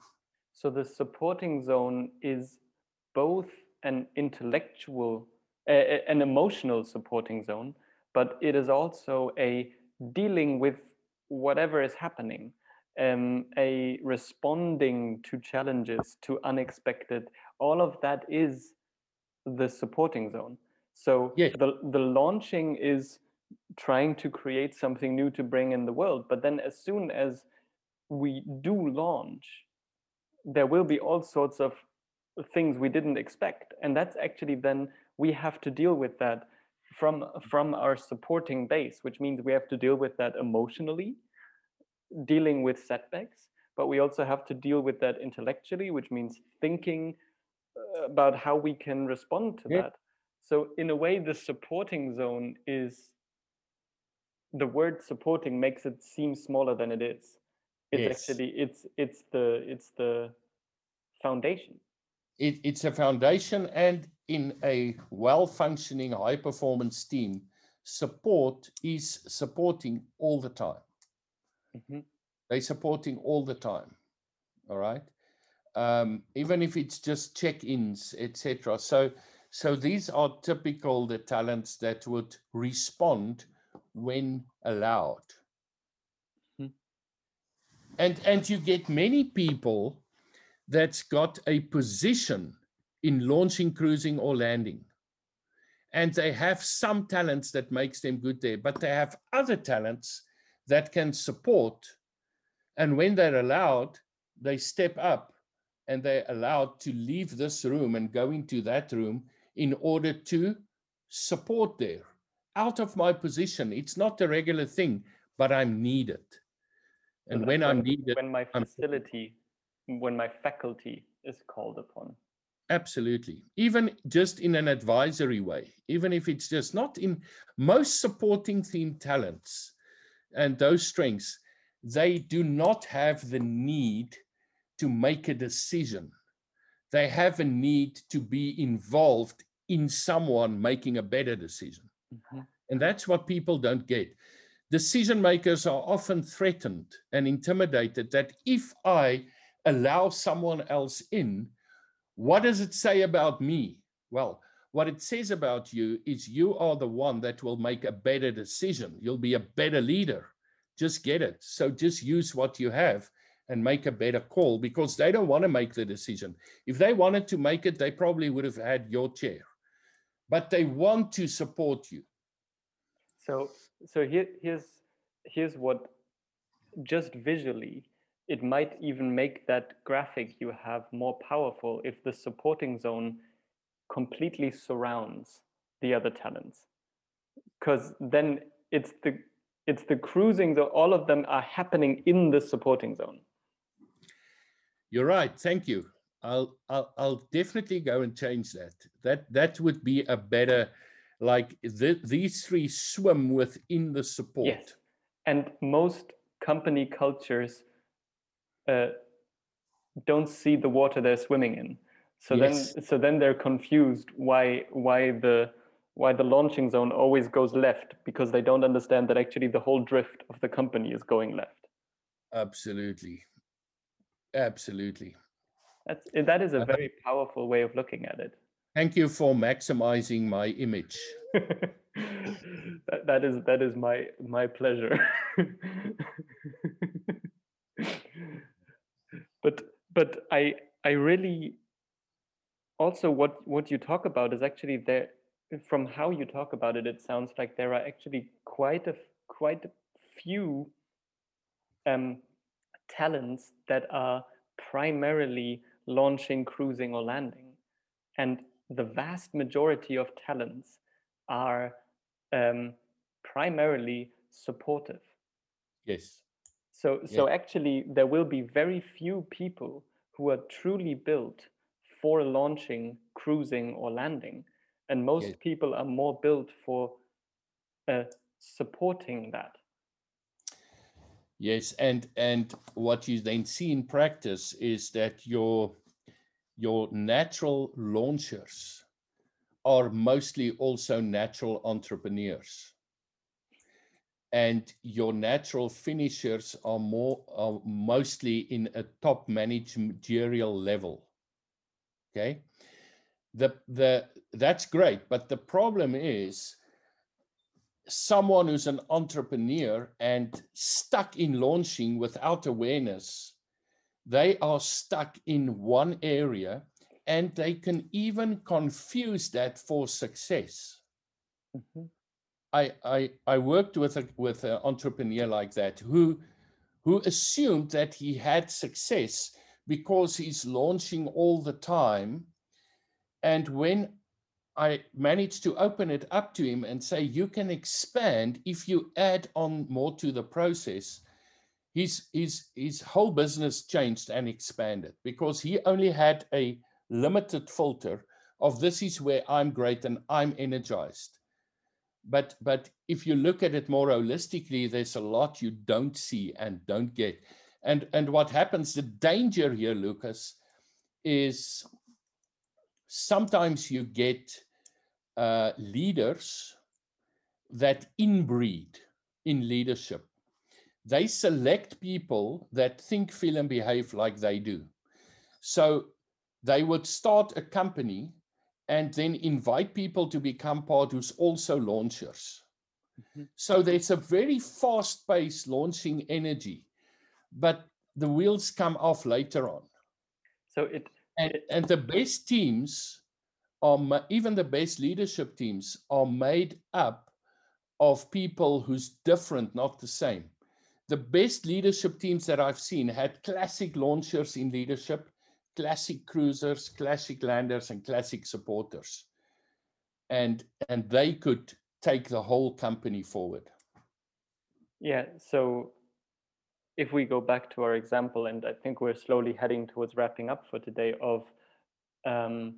So the supporting zone is both an intellectual, uh, an emotional supporting zone, but it is also a dealing with whatever is happening, um, a responding to challenges, to unexpected. All of that is the supporting zone. So yes. the the launching is trying to create something new to bring in the world, but then as soon as we do launch, there will be all sorts of things we didn't expect and that's actually then we have to deal with that from from our supporting base which means we have to deal with that emotionally dealing with setbacks but we also have to deal with that intellectually which means thinking uh, about how we can respond to yeah. that so in a way the supporting zone is the word supporting makes it seem smaller than it is it's yes. actually it's it's the it's the foundation it, it's a foundation and in a well-functioning high-performance team, support is supporting all the time. Mm-hmm. They're supporting all the time. All right. Um, even if it's just check-ins, etc. So, so these are typical the talents that would respond when allowed. Mm-hmm. And and you get many people that's got a position in launching, cruising, or landing. and they have some talents that makes them good there but they have other talents that can support. And when they're allowed they step up and they're allowed to leave this room and go into that room in order to support there. Out of my position it's not a regular thing but i'm needed. And when, i'm needed when my facility I'm... when my faculty is called upon. Absolutely. Even just in an advisory way even if it's just not in most supporting team talents and those strengths they do not have the need to make a decision. They have a need to be involved in someone making a better decision. Mm-hmm. and that's what people don't get. Decision makers are often threatened and intimidated that if i allow someone else in what does it say about me? Well, what it says about you is you are the one that will make a better decision. You'll be a better leader. Just get it. So just use what you have and make a better call because they don't want to make the decision. If they wanted to make it, they probably would have had your chair. But they want to support you. So so here, here's here's what just visually it might even make that graphic you have more powerful if the supporting zone completely surrounds the other talents. Because then it's the it's the cruising that all of them are happening in the supporting zone. You're right thank you. I'll, I'll i'll definitely go and change that. That that would be a better like the, these three swim within the support. Yes. and most company cultures uh, don't see the water they're swimming in. So yes. then, so then they're confused why why the why the launching zone always goes left because they don't understand that actually the whole drift of the company is going left. Absolutely, absolutely. That's that is a very powerful way of looking at it. Thank you for maximizing my image. [LAUGHS] that, that is that is my my pleasure [LAUGHS] but but i i really also what what you talk about is actually there from how you talk about it it sounds like there are actually quite a quite a few um, talents that are primarily launching cruising or landing. And the vast majority of talents are um, primarily supportive. Yes so, yeah. so actually, there will be very few people who are truly built for launching, cruising, or landing, and most yeah. people are more built for uh, supporting that. Yes, and and what you then see in practice is that your your natural launchers are mostly also natural entrepreneurs and your natural finishers are more are mostly in a top managerial level. Okay? The the that's great but the problem is someone who's an entrepreneur and stuck in launching without awareness they are stuck in one area and they can even confuse that for success. Mm-hmm. I, I, I worked with a with an entrepreneur like that who who assumed that he had success because he's launching all the time. And when I managed to open it up to him and say, you can expand if you add on more to the process, his, his, his whole business changed and expanded because he only had a limited filter of this is where I'm great and I'm energized but but if you look at it more holistically there's a lot you don't see and don't get. And and what happens the danger here lucas is sometimes you get uh, leaders that inbreed in leadership. They select people that think feel and behave like they do. So they would start a company and then invite people to become part who's also launchers. Mm-hmm. So there's a very fast paced launching energy, but the wheels come off later on. So it and, and the best teams are even the best leadership teams are made up of people who's different, not the same. The best leadership teams that I've seen had classic launchers in leadership, classic cruisers, classic landers, and classic supporters. And and they could take the whole company forward. Yeah. So if we go back to our example, and I think we're slowly heading towards wrapping up for today of um,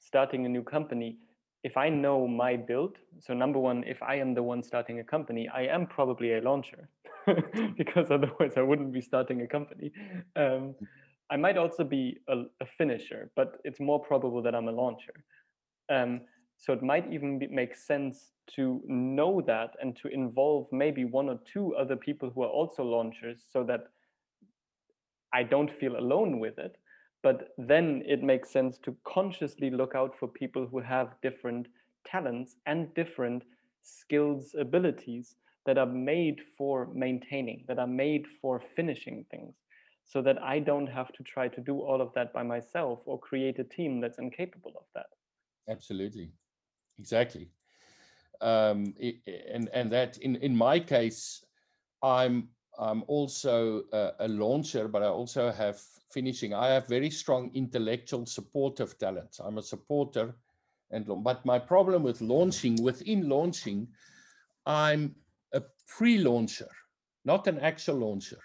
starting a new company, if I know my build, so number one, if I am the one starting a company, I am probably a launcher [LAUGHS] because otherwise I wouldn't be starting a company. Um, I might also be a, a, finisher, but it's more probable that I'm a launcher. Um, so it might even be, make sense to know that and to involve maybe one or two other people who are also launchers so that I don't feel alone with it but then it makes sense to consciously look out for people who have different talents and different skills abilities that are made for maintaining that are made for finishing things so that i don't have to try to do all of that by myself or create a team that's incapable of that absolutely exactly um, and and that in in my case i'm i'm also a, a launcher but i also have finishing, I have very strong intellectual supportive talents. I'm a supporter, and but my problem with launching, within launching, I'm a pre-launcher, not an actual launcher.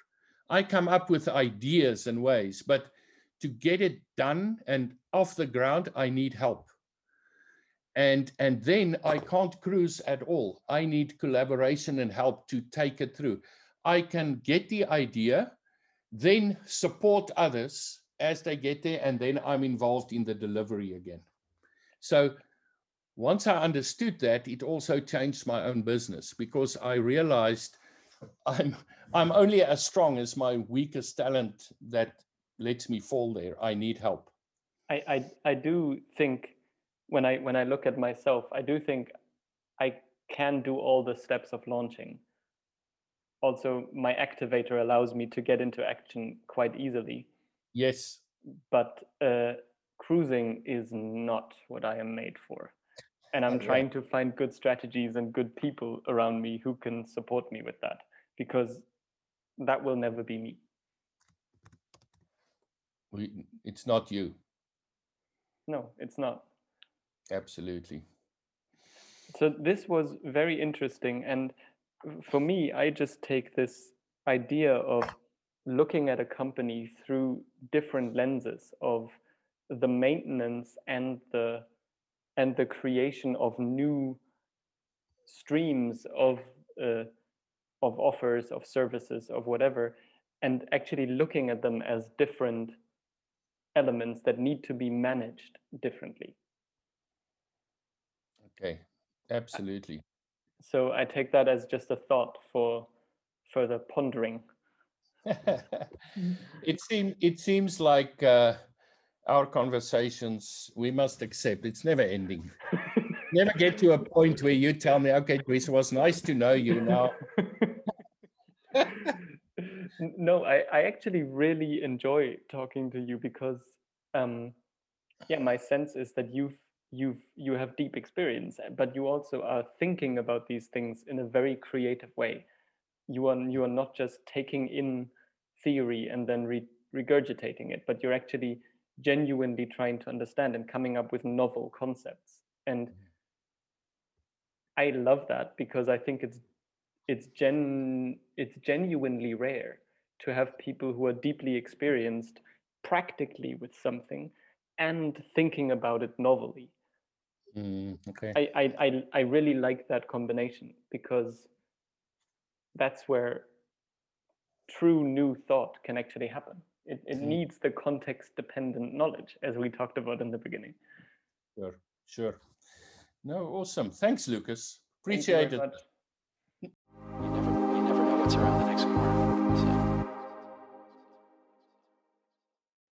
I come up with ideas and ways, but to get it done and off the ground, I need help. And, and then I can't cruise at all. I need collaboration and help to take it through. I can get the idea, then support others as they get there, and then I'm involved in the delivery again. So once I understood that, it also changed my own business because I realized I'm I'm only as strong as my weakest talent that lets me fall there. I need help. I, I, I do think when I when I look at myself, I do think I can do all the steps of launching also my activator allows me to get into action quite easily. Yes. But uh, cruising is not what I am made for. And I'm trying to find good strategies and good people around me who can support me with that because that will never be me. We, it's not you. No, it's not. Absolutely. So this was very interesting. And for me, I just take this idea of looking at a company through different lenses of the maintenance and the and the creation of new streams of uh, of offers of services of whatever and actually looking at them as different elements that need to be managed differently okay absolutely so I take that as just a thought for further pondering. it seems it seems like uh, our conversations we must accept it's never ending. [LAUGHS] never get to a point where you tell me, okay, Dries, it was nice to know you now. [LAUGHS] no, I, I actually really enjoy talking to you because um yeah, my sense is that you've you've you have deep experience eh, but you also are thinking about these things in a very creative way. You are you are not just taking in theory and then re- regurgitating it but you're actually genuinely trying to understand and coming up with novel concepts. And mm-hmm. i love that because i think it's it's gen it's genuinely rare to have people who are deeply experienced practically with something and thinking about it novelly Mm, okay. I, I, I I really like that combination because that's where true new thought can actually happen. It, it mm. needs the context dependent knowledge, as we talked about in the beginning. Sure, sure. No, awesome. Thanks, Lucas. Appreciate it. You never, you never know what's around